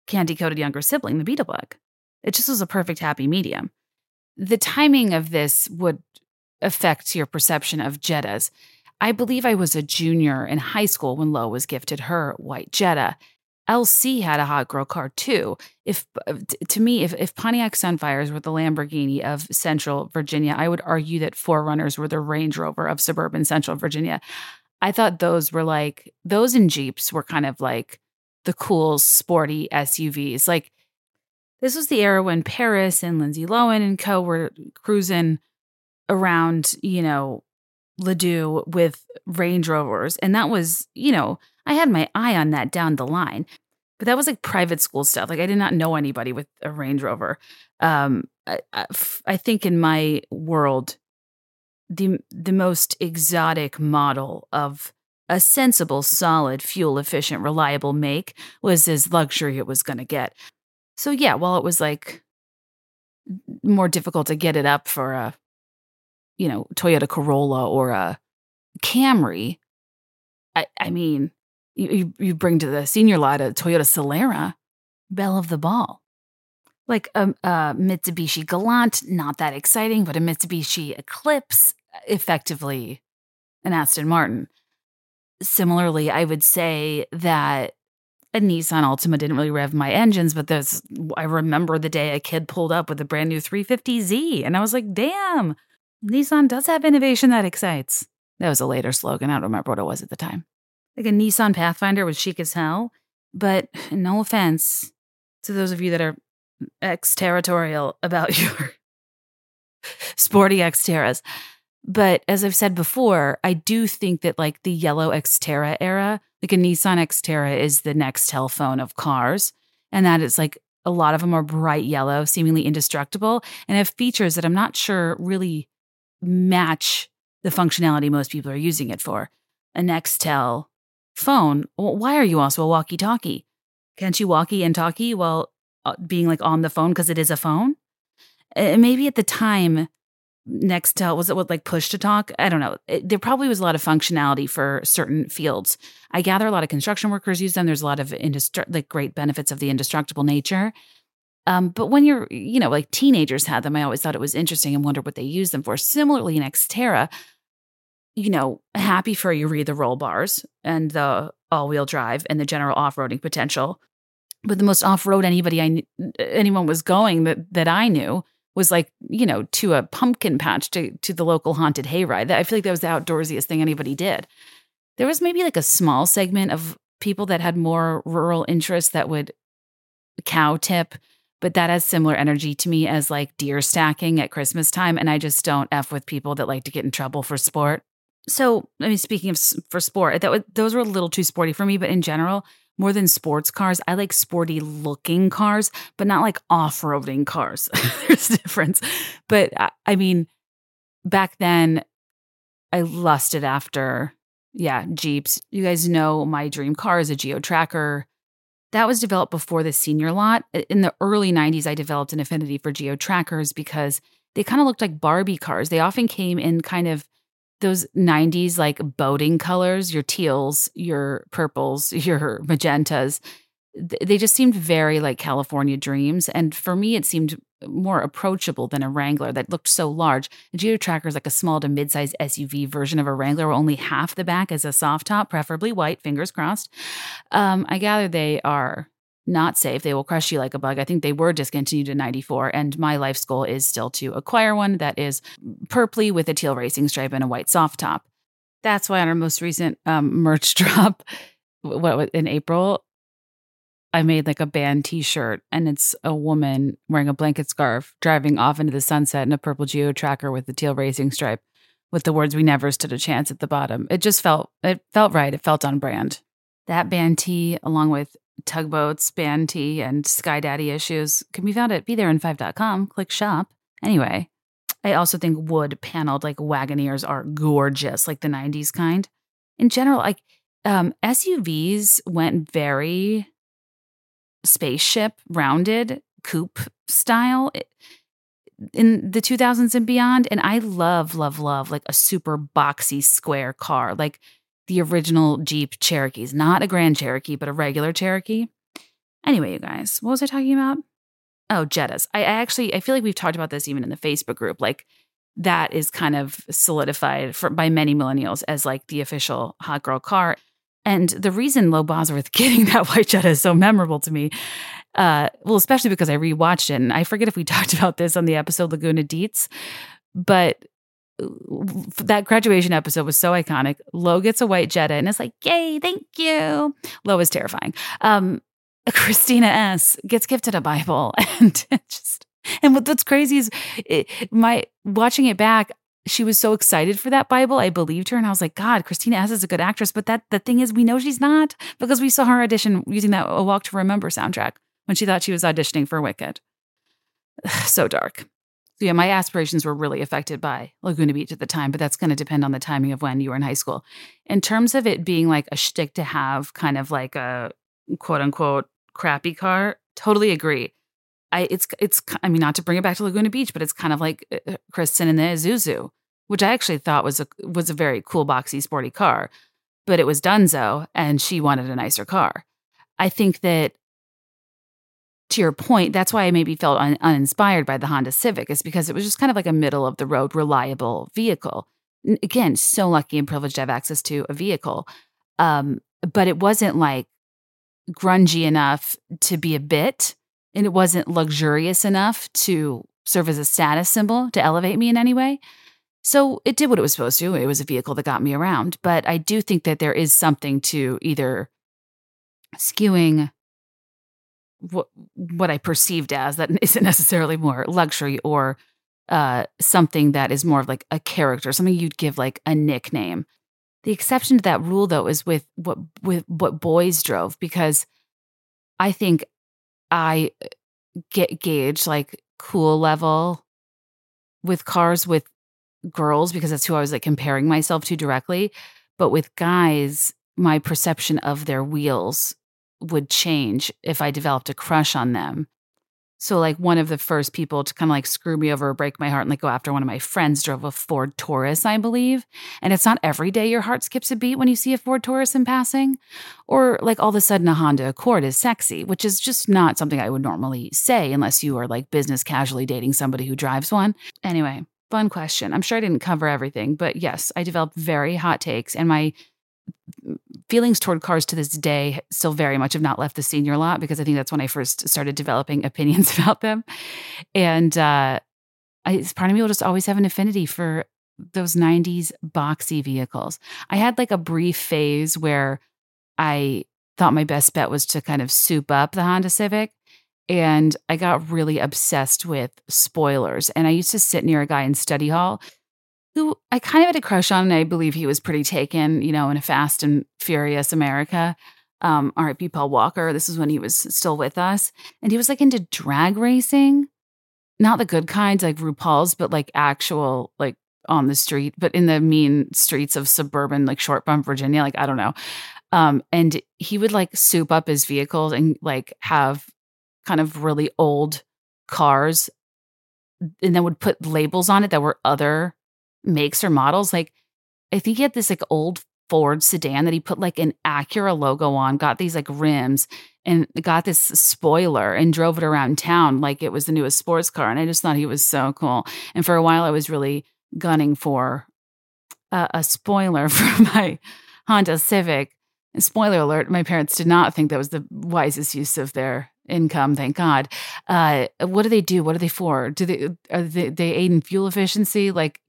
Speaker 3: candy coated younger sibling, the Beetlebug. It just was a perfect happy medium the timing of this would affect your perception of Jetta's. I believe I was a junior in high school when Lo was gifted her white Jetta. LC had a hot girl car too. If uh, to me, if, if Pontiac Sunfires were the Lamborghini of Central Virginia, I would argue that 4Runners were the Range Rover of suburban Central Virginia. I thought those were like those and Jeeps were kind of like the cool sporty SUVs. Like this was the era when Paris and Lindsay Lohan and co were cruising around, you know, Ledoux with Range Rovers. And that was, you know, I had my eye on that down the line, but that was like private school stuff. Like I did not know anybody with a Range Rover. Um, I, I, I think in my world, the the most exotic model of a sensible, solid, fuel efficient, reliable make was as luxury it was going to get. So yeah, while it was like more difficult to get it up for a you know, Toyota Corolla or a Camry, I, I mean, you, you bring to the senior lot a Toyota Solara, bell of the ball. Like a, um, a Mitsubishi Galant, not that exciting, but a Mitsubishi Eclipse, effectively an Aston Martin. Similarly, I would say that a Nissan Altima didn't really rev my engines, but there's I remember the day a kid pulled up with a brand new 350Z and I was like, "Damn, Nissan does have innovation that excites." That was a later slogan. I don't remember what it was at the time. Like a Nissan Pathfinder was chic as hell, but no offense to those of you that are ex-territorial about your sporty Xterras. But as I've said before, I do think that like the yellow Xterra era like a Nissan Xterra is the Nextel phone of cars, and that is like a lot of them are bright yellow, seemingly indestructible, and have features that I'm not sure really match the functionality most people are using it for. A Nextel phone. Why are you also a walkie talkie? Can't you walkie and talkie while uh, being like on the phone because it is a phone? maybe at the time, Nextel was it what like push to talk? I don't know. It, there probably was a lot of functionality for certain fields. I gather a lot of construction workers use them. There's a lot of indestru- like great benefits of the indestructible nature. Um, but when you're, you know, like teenagers had them, I always thought it was interesting and wondered what they used them for. Similarly, in Xterra, you know, happy for you read the roll bars and the all-wheel drive and the general off-roading potential. But the most off-road anybody I anyone was going that that I knew was like, you know, to a pumpkin patch to to the local haunted hayride. I feel like that was the outdoorsiest thing anybody did. There was maybe like a small segment of people that had more rural interests that would cow tip, but that has similar energy to me as like deer stacking at Christmas time. And I just don't f with people that like to get in trouble for sport. So, I mean, speaking of for sport, that was, those were a little too sporty for me. But in general, more than sports cars, I like sporty looking cars, but not like off roading cars. There's a difference. But uh, I mean, back then, I lusted after, yeah, Jeeps. You guys know my dream car is a Geo Tracker. That was developed before the senior lot. In the early 90s, I developed an affinity for Geo Trackers because they kind of looked like Barbie cars. They often came in kind of those 90s like boating colors, your teals, your purples, your magentas. They just seemed very like California dreams. And for me, it seemed more approachable than a Wrangler that looked so large. Geo Tracker is like a small to midsize SUV version of a Wrangler, where only half the back is a soft top, preferably white, fingers crossed. Um, I gather they are not safe. They will crush you like a bug. I think they were discontinued in 94, and my life's goal is still to acquire one that is purpley with a teal racing stripe and a white soft top. That's why on our most recent um, merch drop, what in April, I made like a band T-shirt, and it's a woman wearing a blanket scarf driving off into the sunset in a purple Geo Tracker with the teal racing stripe, with the words "We never stood a chance" at the bottom. It just felt it felt right. It felt on brand. That band tee, along with tugboats, ban tea, and Sky Daddy issues can be found at be there in 5.com. Click shop. Anyway, I also think wood paneled like Wagoneers are gorgeous, like the 90s kind. In general, like um, SUVs went very spaceship, rounded, coupe style eh, in the 2000s and beyond. And I love, love, love like a super boxy square car. Like the original Jeep Cherokees, not a Grand Cherokee, but a regular Cherokee. Anyway, you guys, what was I talking about? Oh, Jettas. I, I actually I feel like we've talked about this even in the Facebook group. Like that is kind of solidified for, by many millennials as like the official hot girl car. And the reason Lo Bosworth getting that white Jetta is so memorable to me, uh, well, especially because I rewatched it, and I forget if we talked about this on the episode Laguna Deets, but that graduation episode was so iconic. Lo gets a white Jetta and it's like, yay, thank you. Lo is terrifying. Um, Christina S gets gifted a Bible and just and what crazy is it, my watching it back, she was so excited for that Bible. I believed her, and I was like, God, Christina S is a good actress, but that the thing is, we know she's not because we saw her audition using that "A Walk to Remember" soundtrack when she thought she was auditioning for Wicked. so dark. So yeah, my aspirations were really affected by Laguna Beach at the time, but that's going to depend on the timing of when you were in high school. In terms of it being like a shtick to have, kind of like a quote unquote crappy car, totally agree. I it's it's I mean not to bring it back to Laguna Beach, but it's kind of like uh, uh, Kristen and the Isuzu, which I actually thought was a was a very cool, boxy, sporty car, but it was Dunzo, and she wanted a nicer car. I think that to your point, that's why I maybe felt un- uninspired by the Honda Civic, is because it was just kind of like a middle of the road, reliable vehicle. again, so lucky and privileged to have access to a vehicle. Um, but it wasn't like grungy enough to be a bit, and it wasn't luxurious enough to serve as a status symbol to elevate me in any way. So it did what it was supposed to. It was a vehicle that got me around. But I do think that there is something to either skewing what what I perceived as that isn't necessarily more luxury or uh, something that is more of like a character, something you'd give like a nickname. The exception to that rule, though, is with what with what boys drove because I think I uh, get gauge like cool level with cars with girls because that's who I was like comparing myself to directly. But with guys, my perception of their wheels would change if I developed a crush on them. So, like, one of the first people to kind of like screw me over or break my heart and like go after one of my friends drove a Ford Taurus, I believe. And it's not every day your heart skips a beat when you see a Ford Taurus in passing, or like all of a sudden a Honda Accord is sexy, which is just not something I would normally say unless you are like business casually dating somebody who drives one. Anyway, fun question. I'm sure I didn't cover everything, but yes, I developed very hot takes and my feelings toward cars to this day still very much have not left the senior lot because I think that's when I first started developing opinions about them. And uh, I, part of me will just always have an affinity for those 90s boxy vehicles. I had like a brief phase where I thought my best bet was to kind of soup up the Honda Civic. And I got really obsessed with spoilers. And I used to sit near a guy in study hall who I kind of had a crush on, and I believe he was pretty taken, you know, in a fast and furious America. Um, R.I.P. Paul Walker. This is when he was still with us, and he was like into drag racing, not the good kinds like RuPaul's, but like actual like on the street, but in the mean streets of suburban like short bump Virginia. Like I don't know. Um, and he would like soup up his vehicles and like have kind of really old cars, and then would put labels on it that were other makes or models. Like, I think he had this like old Ford sedan that he put like an Acura logo on, got these like rims and got this spoiler and drove it around town like it was the newest sports car. And I just thought he was so cool. And for a while, I was really gunning for a, a spoiler for my Honda Civic. And spoiler alert, my parents did not think that was the wisest use of their income thank god uh, what do they do what are they for do they uh, are they, they aid in fuel efficiency like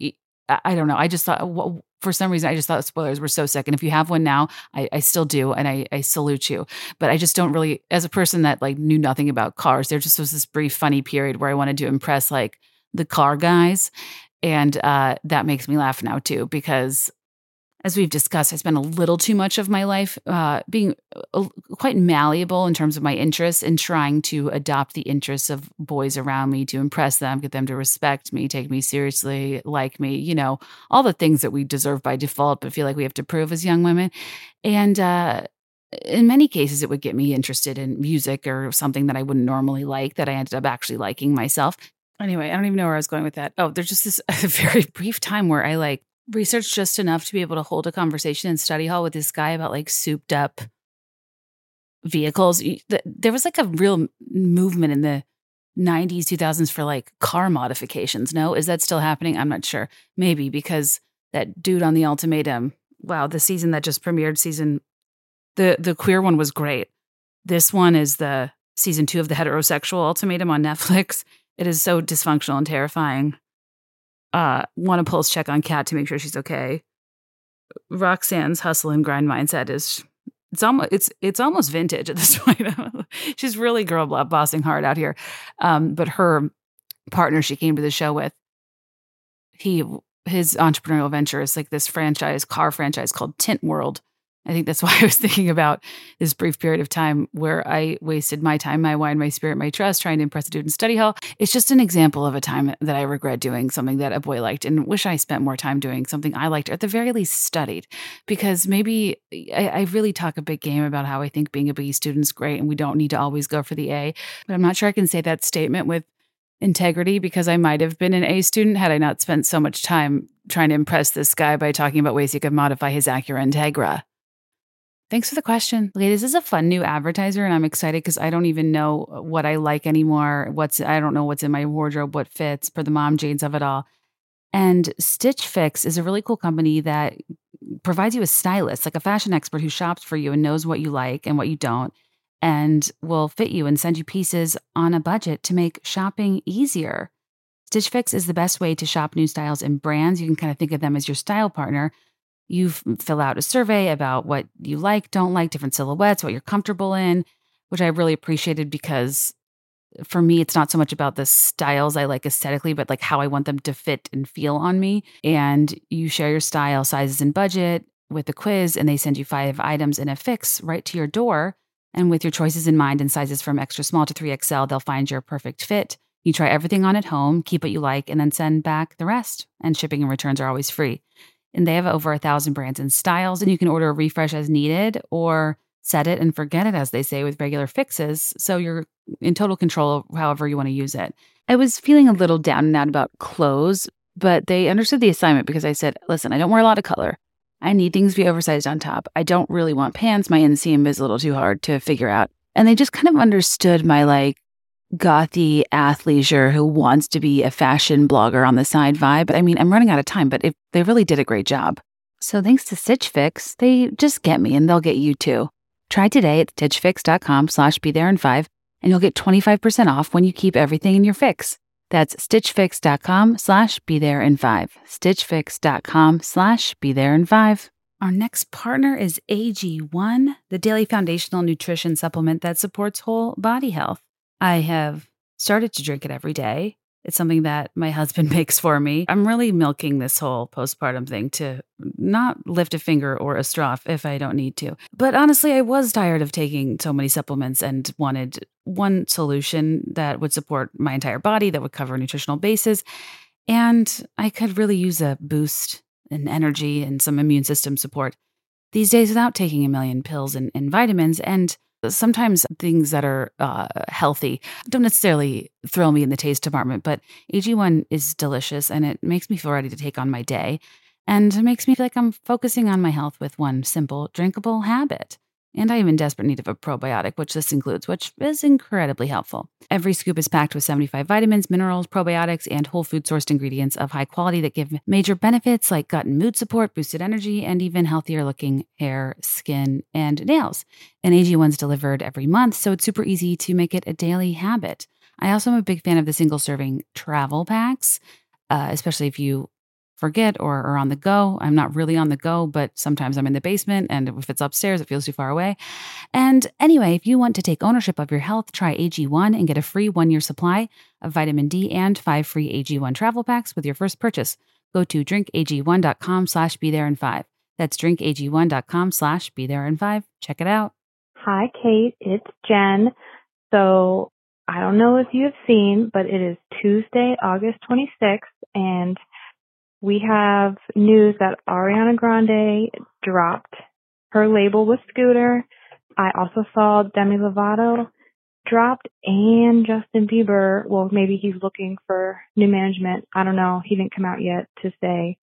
Speaker 3: I don't know. I just thought uh, for some reason I just thought spoilers were so sick. And if you have one now, I, I still do, and I, I, salute you. But I just don't really, as a person that like knew nothing about cars, there just was this brief funny period where I wanted to impress like the car guys, and uh, that makes me laugh now too because as we've discussed, I spent a little too much of my life uh, being uh, quite malleable in terms of my interests and trying to adopt the interests of boys around me to impress them, get them to respect me, take me seriously, like me, you know, all the things that we deserve by default, but feel like we have to prove as young women. And, uh, in many cases, it would get me interested in music or something that I wouldn't normally like that I ended up actually liking myself. Anyway, I don't even know where I was going with that. Oh, there's just this very brief time where I like Research just enough to be able to hold a conversation in study hall with this guy about like souped up vehicles. There was like a real movement in the 90s, 2000s for like car modifications. No, is that still happening? I'm not sure. Maybe because that dude on the ultimatum, wow, the season that just premiered, season the the queer one was great. This one is the season 2 of the heterosexual ultimatum on Netflix. It is so dysfunctional and terrifying uh, want to pulse check on Kat to make sure she's okay. Roxanne's hustle and grind mindset is it's almost it's it's almost vintage at this point. she's really girl bossing hard out here. Um, but her partner she came to the show with, he his entrepreneurial venture is like this franchise car franchise called Tint World, I think that's why I was thinking about this brief period of time where I wasted my time, my wine, my spirit, my trust trying to impress a dude in study hall. It's just an example of a time that I regret doing something that a boy liked and wish I spent more time doing something I liked, or at the very least studied, because maybe I, I really talk a big game about how I think being a B student is great and we don't need to always go for the A. But I'm not sure I can say that statement with integrity because I might have been an A student had I not spent so much time trying to impress this guy by talking about ways he could modify his Acura Integra. Thanks for the question. Okay, this is a fun new advertiser, and I'm excited because I don't even know what I like anymore. What's I don't know what's in my wardrobe, what fits for the mom jeans of it all. And Stitch Fix is a really cool company that provides you a stylist, like a fashion expert who shops for you and knows what you like and what you don't, and will fit you and send you pieces on a budget to make shopping easier. Stitch Fix is the best way to shop new styles and brands. You can kind of think of them as your style partner you mm, fill out a survey about what you like, don't like, different silhouettes, what you're comfortable in, which I really appreciated because for me, it's not so much about the styles I like aesthetically, but like how I want them to fit and feel on me. And you share your style, sizes, and budget with the quiz, and they send you five items in a fix right to your door. And with your choices in mind and sizes from extra small to 3XL, they'll find your perfect fit. You try everything on at home, keep what you like, and then send back the rest. And shipping and returns are always free and they have over a thousand brands and styles. And you can order a refresh as needed or set it and forget it, as they say, with regular fixes. So you're in total control however you want to use it. I was feeling a little down and out about clothes, but they understood the assignment because I said, listen, I don't wear a lot of color. I need things to be oversized on top. I don't really want pants. My inseam is a little too hard to figure out. And they just kind of understood my like gothy athleisure who wants to be a fashion blogger on the side vibe. I mean, I'm running out of time, but if they really did a great job. So thanks to Stitch Fix, they just get me and they'll get you too. Try today at stitchfix.com slash be there in five and you'll get 25% off when you keep everything in your fix. That's stitchfix.com slash be there in five. Stitchfix.com slash be there in five. Our next partner is AG1, the daily foundational nutrition supplement that supports whole body health. I have started to drink it every day. It's something that my husband makes for me. I'm really milking this whole postpartum thing to not lift a finger or a straw if I don't need to. But honestly, I was tired of taking so many supplements and wanted one solution that would support my entire body, that would cover nutritional bases. And I could really use a boost in energy and some immune system support these days without taking a million pills and, and vitamins. And sometimes things that are uh, healthy don't necessarily thrill me in the taste department, but AG1 is delicious and it makes me feel ready to take on my day. And it makes me feel like I'm focusing on my health with one simple, drinkable habit. And I am in desperate need of a probiotic, which this includes, which is incredibly helpful. Every scoop is packed with 75 vitamins, minerals, probiotics, and whole food sourced ingredients of high quality that give major benefits like gut and mood support, boosted energy, and even healthier looking hair, skin, and nails. And AG1's delivered every month, so it's super easy to make it a daily habit. I also am a big fan of the single serving travel packs. Uh, especially if you forget or are on the go. I'm not really on the go, but sometimes I'm in the basement. And if it's upstairs, it feels too far away. And anyway, if you want to take ownership of your health, try AG1 and get a free one year supply of vitamin D and five free AG1 travel packs with your first purchase. Go to drinkag1.com slash be there in five. That's drinkag1.com slash be there in five. Check it out.
Speaker 5: Hi, Kate. It's Jen. So I don't know if you have seen, but it is Tuesday, August 26th, and we have news that Ariana Grande dropped her label with Scooter. I also saw Demi Lovato dropped and Justin Bieber. Well, maybe he's looking for new management. I don't know. He didn't come out yet to say,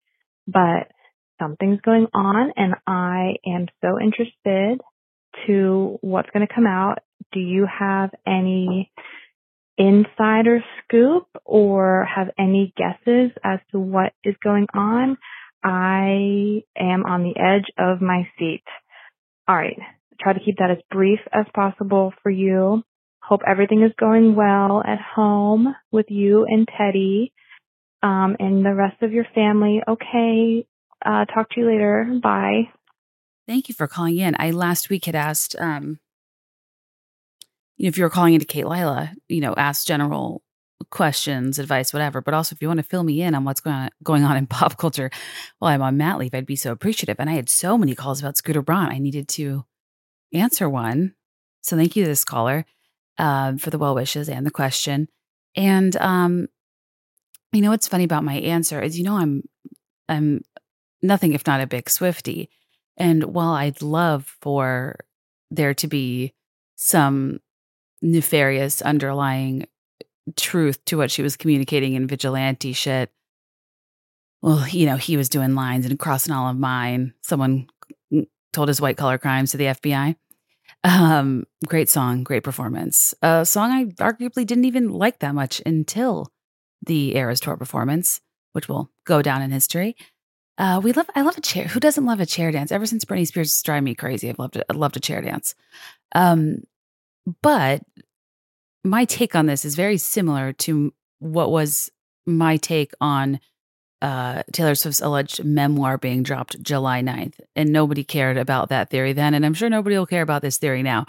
Speaker 5: but something's going on and I am so interested to what's going to come out. Do you have any insider scoop or have any guesses as to what is going on, I am on the edge of my seat. All right. Try to keep that as brief as possible for you. Hope everything is going well at home with you and Teddy, um, and the rest of your family. Okay. Uh, talk to you later. Bye.
Speaker 3: Thank you for calling in. I last week had asked, um, you know, if you're calling into Katelilah, you know, ask general questions, advice, whatever. But also, if you want to fill me in on what's going on, going on in pop culture while I'm on mat leave, I'd be so appreciative. And I had so many calls about Scooter Braun. I needed to answer one. So thank you to this caller um, for the well wishes and the question. And um, you know what's funny about my answer is, you know, I'm I'm nothing if not a big Swiftie. And while I'd love for there to be some nefarious underlying truth to what she was communicating in vigilante shit. Well, you know, he was doing lines and crossing all of mine. Someone told his white collar crimes to the FBI. Um, great song, great performance. A song I arguably didn't even like that much until the Eras Tour performance, which will go down in history. Uh, we love. I love a chair. Who doesn't love a chair dance? Ever since Britney Spears drive me crazy, I've loved. It, I loved a chair dance. Um, but my take on this is very similar to what was my take on uh, Taylor Swift's alleged memoir being dropped July 9th. And nobody cared about that theory then. And I'm sure nobody will care about this theory now.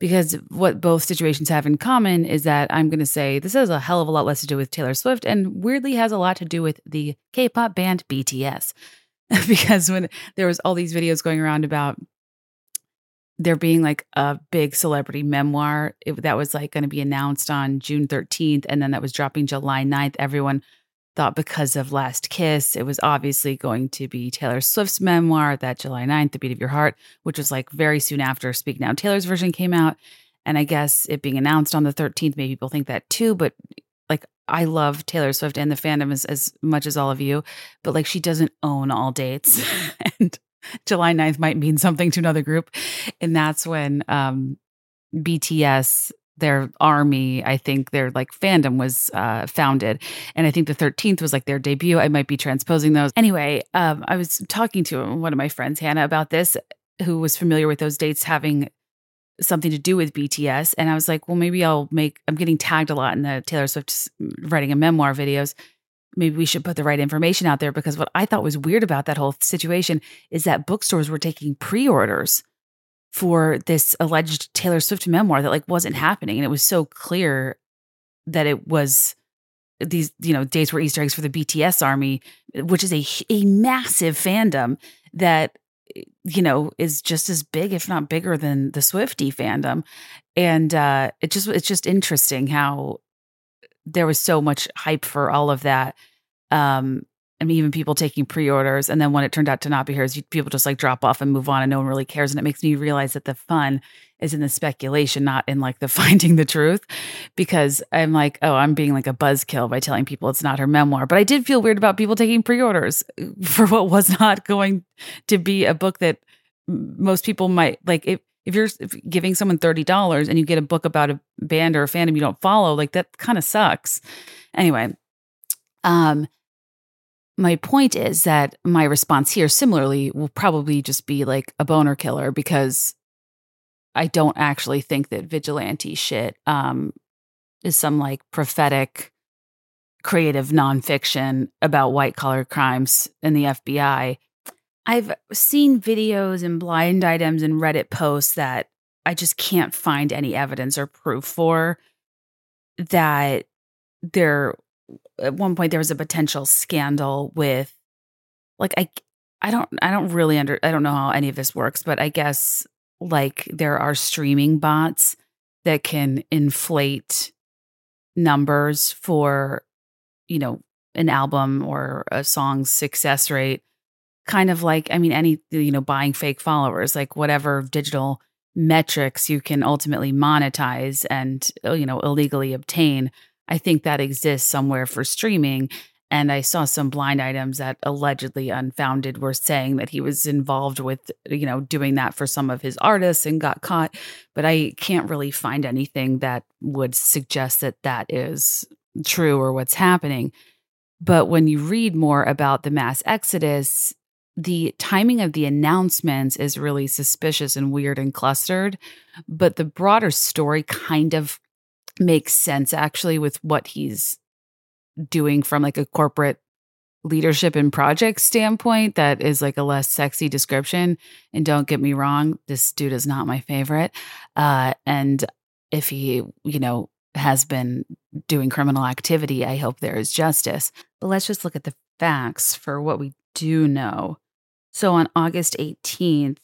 Speaker 3: Because what both situations have in common is that I'm going to say this has a hell of a lot less to do with Taylor Swift and weirdly has a lot to do with the K pop band BTS. because when there was all these videos going around about there being like a big celebrity memoir it, that was like going to be announced on June 13th and then that was dropping July 9th everyone thought because of Last Kiss it was obviously going to be Taylor Swift's memoir that July 9th The Beat of Your Heart which was like very soon after Speak Now Taylor's version came out and I guess it being announced on the 13th made people think that too but like I love Taylor Swift and the fandom as, as much as all of you but like she doesn't own all dates and July 9th might mean something to another group. And that's when um, BTS, their army, I think their like fandom was uh, founded. And I think the 13th was like their debut. I might be transposing those. Anyway, um, I was talking to one of my friends, Hannah, about this, who was familiar with those dates having something to do with BTS. And I was like, well, maybe I'll make, I'm getting tagged a lot in the Taylor Swift writing a memoir videos maybe we should put the right information out there because what I thought was weird about that whole situation is that bookstores were taking pre-orders for this alleged Taylor Swift memoir that like wasn't happening and it was so clear that it was these you know days were easter eggs for the BTS army which is a a massive fandom that you know is just as big if not bigger than the Swiftie fandom and uh it just it's just interesting how there was so much hype for all of that. Um, I mean, even people taking pre-orders, and then when it turned out to not be hers, people just like drop off and move on, and no one really cares. And it makes me realize that the fun is in the speculation, not in like the finding the truth, because I'm like, oh, I'm being like a buzzkill by telling people it's not her memoir. But I did feel weird about people taking pre-orders uh, for what was not going to be a book that most people might like. It if you're giving someone $30 and you get a book about a band or a fandom you don't follow, like that kind of sucks. Anyway, um my point is that my response here similarly will probably just be like a boner killer because I don't actually think that vigilante shit um is some like prophetic creative nonfiction about white collar crimes in the FBI I've seen videos and blind items and Reddit posts that I just can't find any evidence or proof for that there at one point there was a potential scandal with like I I don't I don't really under I don't know how any of this works, but I guess like there are streaming bots that can inflate numbers for you know an album or a song's success rate kind of like i mean any you know buying fake followers like whatever digital metrics you can ultimately monetize and uh, you know illegally obtain i think that exists somewhere for streaming and i saw some blind items that allegedly unfounded were saying that he was involved with you know doing that for some of his artists and got caught but i can't really find anything that would suggest that that is true or what's happening but when you read more about the mass exodus the timing of the announcements is really suspicious and weird and clustered, but the broader story kind of makes sense actually with what he's doing from like a corporate leadership and project standpoint that is like a less sexy description and don't get me wrong this dude is not my favorite uh and if he you know has been doing criminal activity i hope there is justice but let's just look at the facts for what we do know so on August 18th,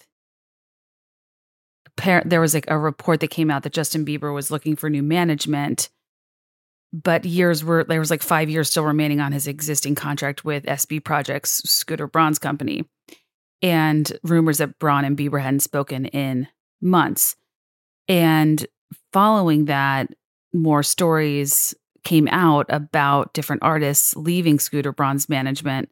Speaker 3: there was like a report that came out that Justin Bieber was looking for new management, but years were there was like five years still remaining on his existing contract with SB Projects Scooter Braun's company, and rumors that Braun and Bieber hadn't spoken in months, and following that, more stories came out about different artists leaving Scooter Braun's management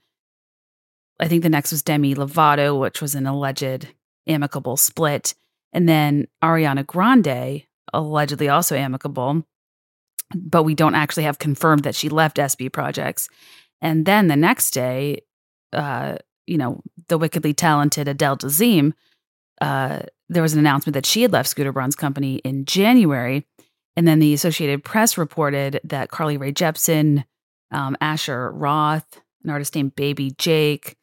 Speaker 3: I think the next was Demi Lovato, which was an alleged amicable split. And then Ariana Grande, allegedly also amicable, but we don't actually have confirmed that she left SB Projects. And then the next day, uh, you know, the wickedly talented Adele Dazeem, uh, there was an announcement that she had left Scooter Braun's company in January. And then the Associated Press reported that Carly Rae Jepsen, um, Asher Roth, an artist named Baby Jake,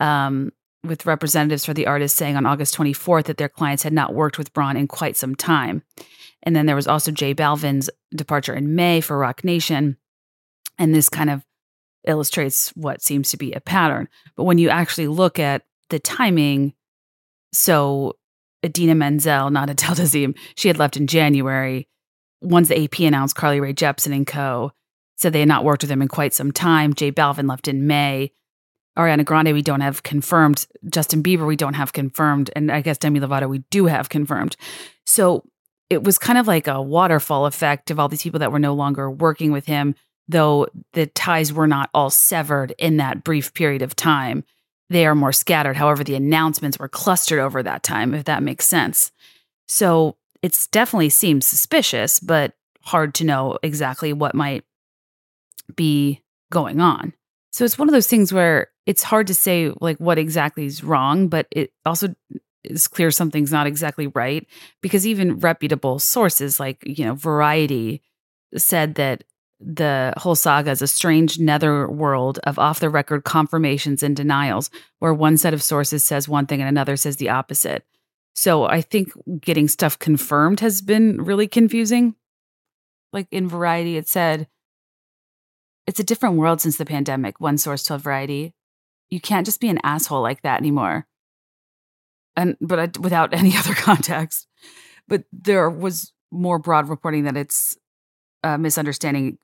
Speaker 3: um, with representatives for the artist saying on August 24th that their clients had not worked with Braun in quite some time. And then there was also J Balvin's departure in May for Roc Nation. And this kind of illustrates what seems to be a pattern. But when you actually look at the timing, so Idina Menzel, not Adele Dazeem, she had left in January. Once the AP announced Carly Rae Jepsen and co. said they had not worked with him in quite some time. Jay Balvin left in May. Ariana Grande, we don't have confirmed. Justin Bieber, we don't have confirmed. And I guess Demi Lovato, we do have confirmed. So it was kind of like a waterfall effect of all these people that were no longer working with him, though the ties were not all severed in that brief period of time. They are more scattered. However, the announcements were clustered over that time, if that makes sense. So it definitely seems suspicious, but hard to know exactly what might be going on. So it's one of those things where it's hard to say like what exactly is wrong, but it also is clear something's not exactly right because even reputable sources like, you know, Variety said that the whole saga is a strange netherworld of off the record confirmations and denials where one set of sources says one thing and another says the opposite. So I think getting stuff confirmed has been really confusing. Like in Variety, it said, it's a different world since the pandemic, one source told Variety you can't just be an asshole like that anymore. And but I, without any other context, but there was more broad reporting that it's a misunderstanding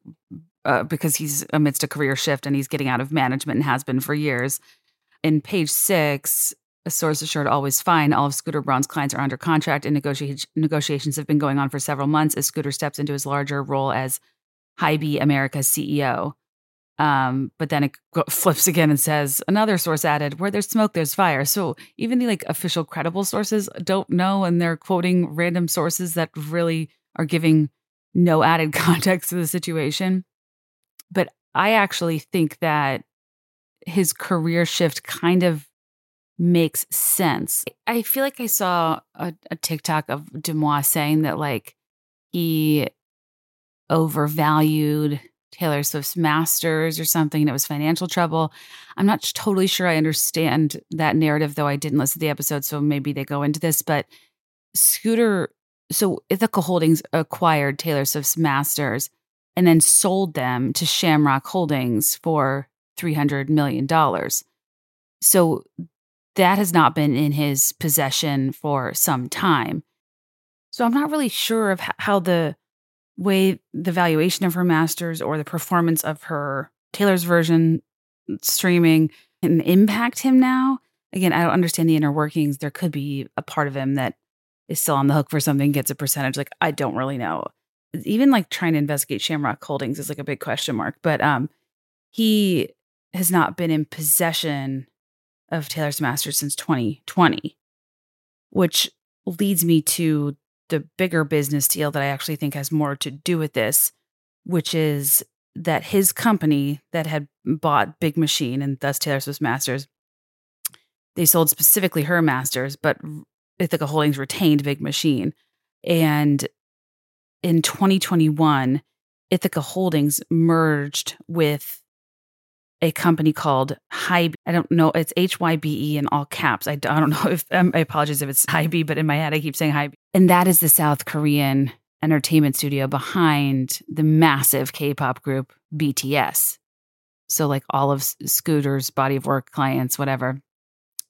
Speaker 3: uh, because he's amidst a career shift and he's getting out of management and has been for years. In page six, a source assured always fine. All of Scooter Braun's clients are under contract, and negotiations have been going on for several months as Scooter steps into his larger role as Hybe America's CEO. Um, but then it flips again and says another source added, "Where there's smoke, there's fire." So even the like official credible sources don't know, and they're quoting random sources that really are giving no added context to the situation. But I actually think that his career shift kind of makes sense. I feel like I saw a, a TikTok of DeuxMoi saying that like he overvalued Taylor Swift's masters or something, and it was financial trouble. I'm not totally sure I understand that narrative, though I didn't listen to the episode, so maybe they go into this. But Scooter, so Ithaca Holdings acquired Taylor Swift's masters and then sold them to Shamrock Holdings for $300 million. So that has not been in his possession for some time. So I'm not really sure of how the way the valuation of her masters or the performance of her Taylor's version streaming can impact him now. Again, I don't understand the inner workings. There could be a part of him that is still on the hook for something, gets a percentage. Like I don't really know. Even like trying to investigate Shamrock Holdings is like a big question mark. But um, he has not been in possession of Taylor's masters since 2020, which leads me to the bigger business deal that I actually think has more to do with this, which is that his company that had bought Big Machine and thus Taylor Swift's masters, they sold specifically her masters, but Ithaca Holdings retained Big Machine. And in 2021, Ithaca Holdings merged with a company called Hybe. I don't know. It's H Y B E in all caps. I, don't know if um, I apologize if it's Hybe, but in my head I keep saying Hybe. And that is the South Korean entertainment studio behind the massive K-pop group BTS. So like all of Scooter's body of work clients, whatever,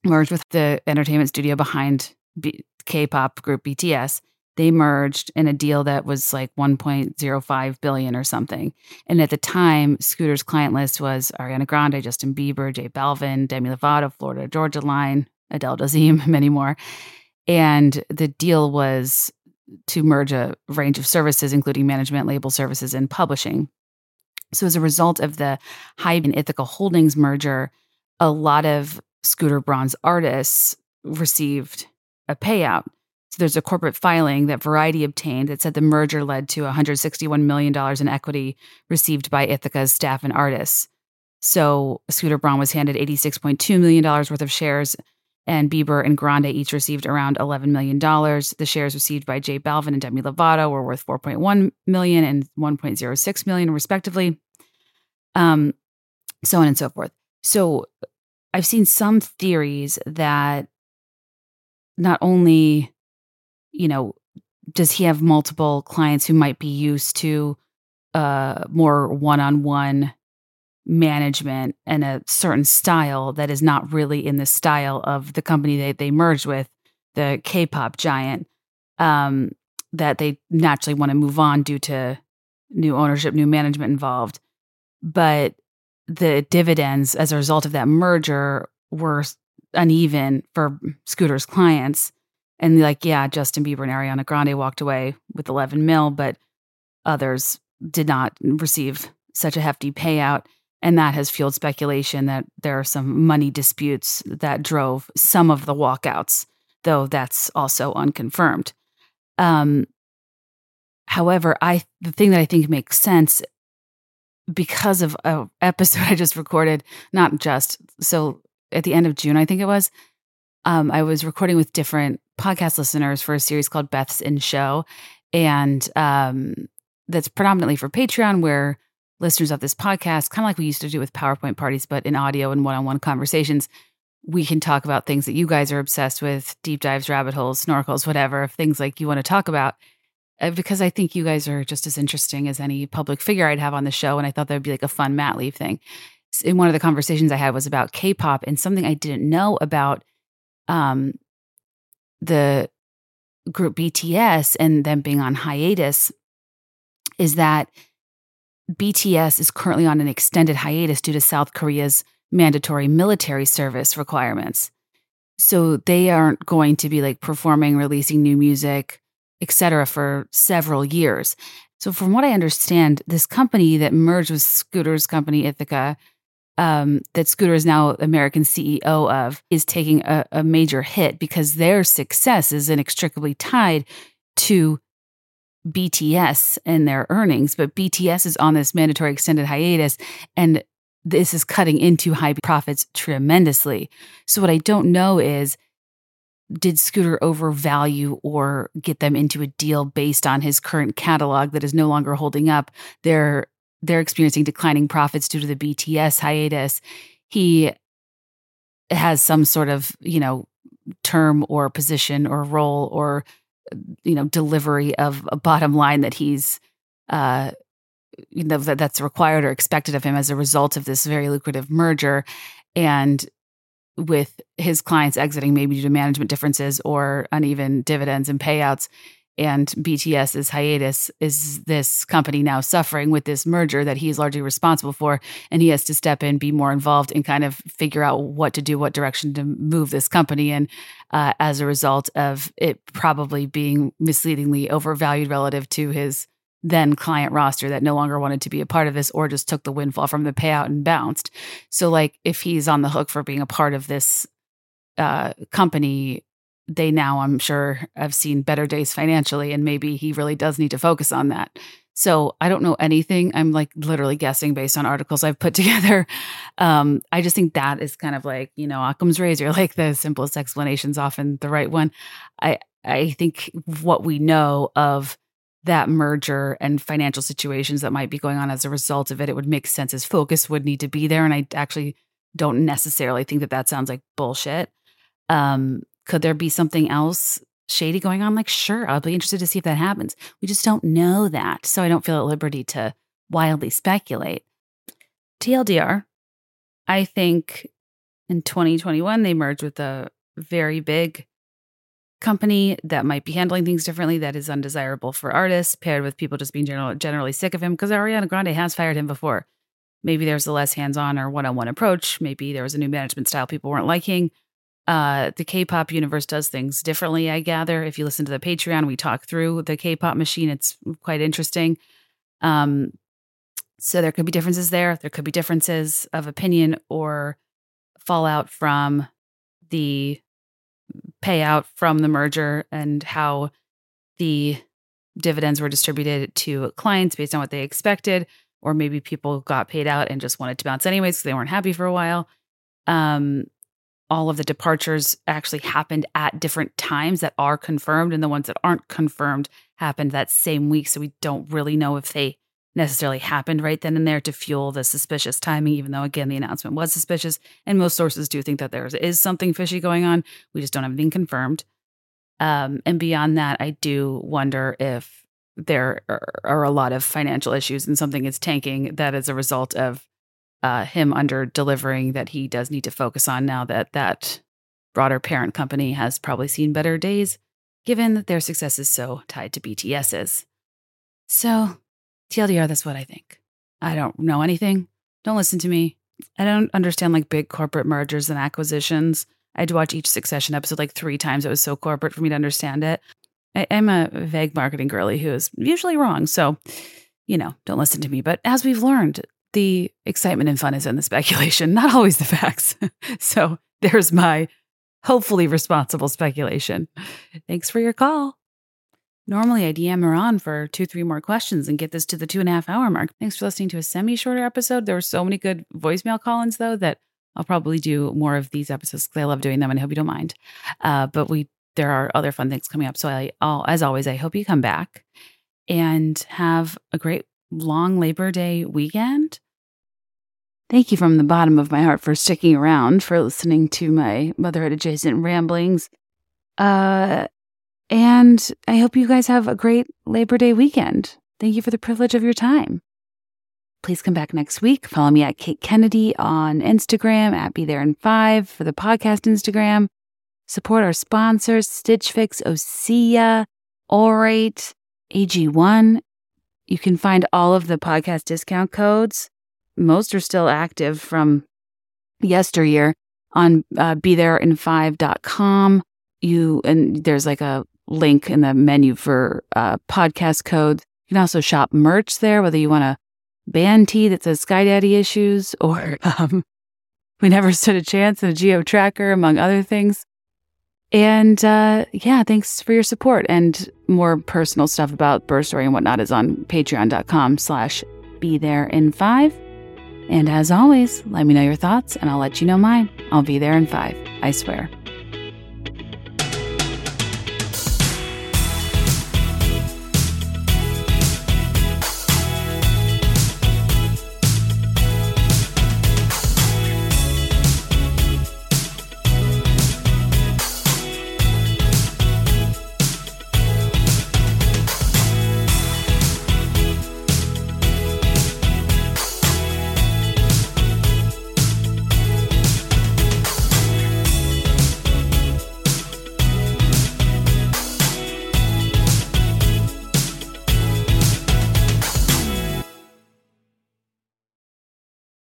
Speaker 3: merged with the entertainment studio behind B- K-pop group BTS they merged in a deal that was like 1.05 billion or something. And at the time, Scooter's client list was Ariana Grande, Justin Bieber, J Balvin, Demi Lovato, Florida Georgia Line, Adele Dazeem, many more. And the deal was to merge a range of services, including management, label services, and publishing. So, as a result of the Hybe and Ithaca Holdings merger, a lot of Scooter Braun's artists received a payout. So there's a corporate filing that Variety obtained that said the merger led to $161 million in equity received by Ithaca's staff and artists. So Scooter Braun was handed $86.2 million worth of shares, and Bieber and Grande each received around $11 million. The shares received by J Balvin and Demi Lovato were worth $4.1 million and $1.06 million, respectively, um, so on and so forth. So I've seen some theories that not only you know, does he have multiple clients who might be used to uh, more one on one management and a certain style that is not really in the style of the company that they merged with, the K pop giant, um, that they naturally want to move on due to new ownership, new management involved. But the dividends as a result of that merger were uneven for Scooter's clients. And like, yeah, Justin Bieber and Ariana Grande walked away with 11 mil, but others did not receive such a hefty payout. And that has fueled speculation that there are some money disputes that drove some of the walkouts, though that's also unconfirmed. Um, however, I the thing that I think makes sense because of an episode I just recorded, not just so at the end of June, I think it was, um, I was recording with different podcast listeners for a series called Beth's in Show, and um, that's predominantly for Patreon, where listeners of this podcast, kind of like we used to do with PowerPoint parties, but in audio and one-on-one conversations, we can talk about things that you guys are obsessed with, deep dives, rabbit holes, snorkels, whatever, things like you want to talk about. Uh, because I think you guys are just as interesting as any public figure I'd have on the show. And I thought that would be like a fun Matt Leave thing. In one of the conversations I had was about K pop and something I didn't know about um, the group BTS and them being on hiatus is that BTS is currently on an extended hiatus due to South Korea's mandatory military service requirements. So they aren't going to be like performing, releasing new music, etc. for several years. So from what I understand, this company that merged with Scooter's company Ithaca um, that Scooter is now American CEO of is taking a, a major hit because their success is inextricably tied to BTS and their earnings. But BTS is on this mandatory extended hiatus, and this is cutting into high profits tremendously. So, what I don't know is did Scooter overvalue or get them into a deal based on his current catalog that is no longer holding up their they're experiencing declining profits due to the BTS hiatus. He has some sort of, you know, term or position or role or you know delivery of a bottom line that he's uh you know that that's required or expected of him as a result of this very lucrative merger and with his clients exiting maybe due to management differences or uneven dividends and payouts and BTS's hiatus is this company now suffering with this merger that he's largely responsible for. And he has to step in, be more involved, and kind of figure out what to do, what direction to move this company in uh, as a result of it probably being misleadingly overvalued relative to his then client roster that no longer wanted to be a part of this or just took the windfall from the payout and bounced. So, like, if he's on the hook for being a part of this uh, company they now, I'm sure, have seen better days financially, and maybe he really does need to focus on that. So I don't know anything. I'm like literally guessing based on articles I've put together. Um, I just think that is kind of like you know Occam's razor, like the simplest explanation is often the right one. I I think what we know of that merger and financial situations that might be going on as a result of it, it would make sense. His focus would need to be there, and I actually don't necessarily think that that sounds like bullshit. Um, could there be something else shady going on? Like, sure, I'll be interested to see if that happens. We just don't know that. So I don't feel at liberty to wildly speculate. TLDR, I think in 2021, they merged with a very big company that might be handling things differently that is undesirable for artists, paired with people just being general, generally sick of him because Ariana Grande has fired him before. Maybe there's a less hands on or one on one approach. Maybe there was a new management style people weren't liking uh, the K-pop universe does things differently. I gather. If you listen to the Patreon, we talk through the K-pop machine. It's quite interesting. Um, so there could be differences there. There could be differences of opinion or fallout from the payout from the merger and how the dividends were distributed to clients based on what they expected, or maybe people got paid out and just wanted to bounce anyways because they weren't happy for a while. Um, all of the departures actually happened at different times that are confirmed, and the ones that aren't confirmed happened that same week. So we don't really know if they necessarily happened right then and there to fuel the suspicious timing, even though, again, the announcement was suspicious. And most sources do think that there is something fishy going on. We just don't have anything confirmed. Um, and beyond that, I do wonder if there are, are a lot of financial issues and something is tanking that is a result of uh, him under delivering that he does need to focus on now that that broader parent company has probably seen better days, given that their success is so tied to BTS's. So, TLDR, that's what I think. I don't know anything. Don't listen to me. I don't understand like big corporate mergers and acquisitions. I had to watch each succession episode like three times. It was so corporate for me to understand it. I am a vague marketing girly who is usually wrong. So, you know, don't listen to me. But as we've learned, the excitement and fun is in the speculation, not always the facts. so there's my hopefully responsible speculation. Thanks for your call. Normally, I DM her on for two, three more questions and get this to the two and a half hour mark. Thanks for listening to a semi shorter episode. There were so many good voicemail call ins, though, that I'll probably do more of these episodes because I love doing them and I hope you don't mind. Uh, but we there are other fun things coming up. So, I, I'll, as always, I hope you come back and have a great long Labor Day weekend. Thank you from the bottom of my heart for sticking around, for listening to my motherhood adjacent ramblings. Uh, and I hope you guys have a great Labor Day weekend. Thank you for the privilege of your time. Please come back next week. Follow me at Kate Kennedy on Instagram, at Be There in Five for the podcast Instagram. Support our sponsors, Stitch Fix, Osea, Aurate, AG1. You can find all of the podcast discount codes most are still active from yesteryear on uh, be there in five.com. You, and there's like a link in the menu for uh, podcast codes. You can also shop merch there, whether you want a band tee that says Sky Daddy Issues or um, We Never Stood a Chance and a Geo Tracker, among other things. And uh, yeah, thanks for your support. And more personal stuff about birth Story and whatnot is on patreon.com slash be there in five. And as always, let me know your thoughts and I'll let you know mine. I'll be there in five, I swear.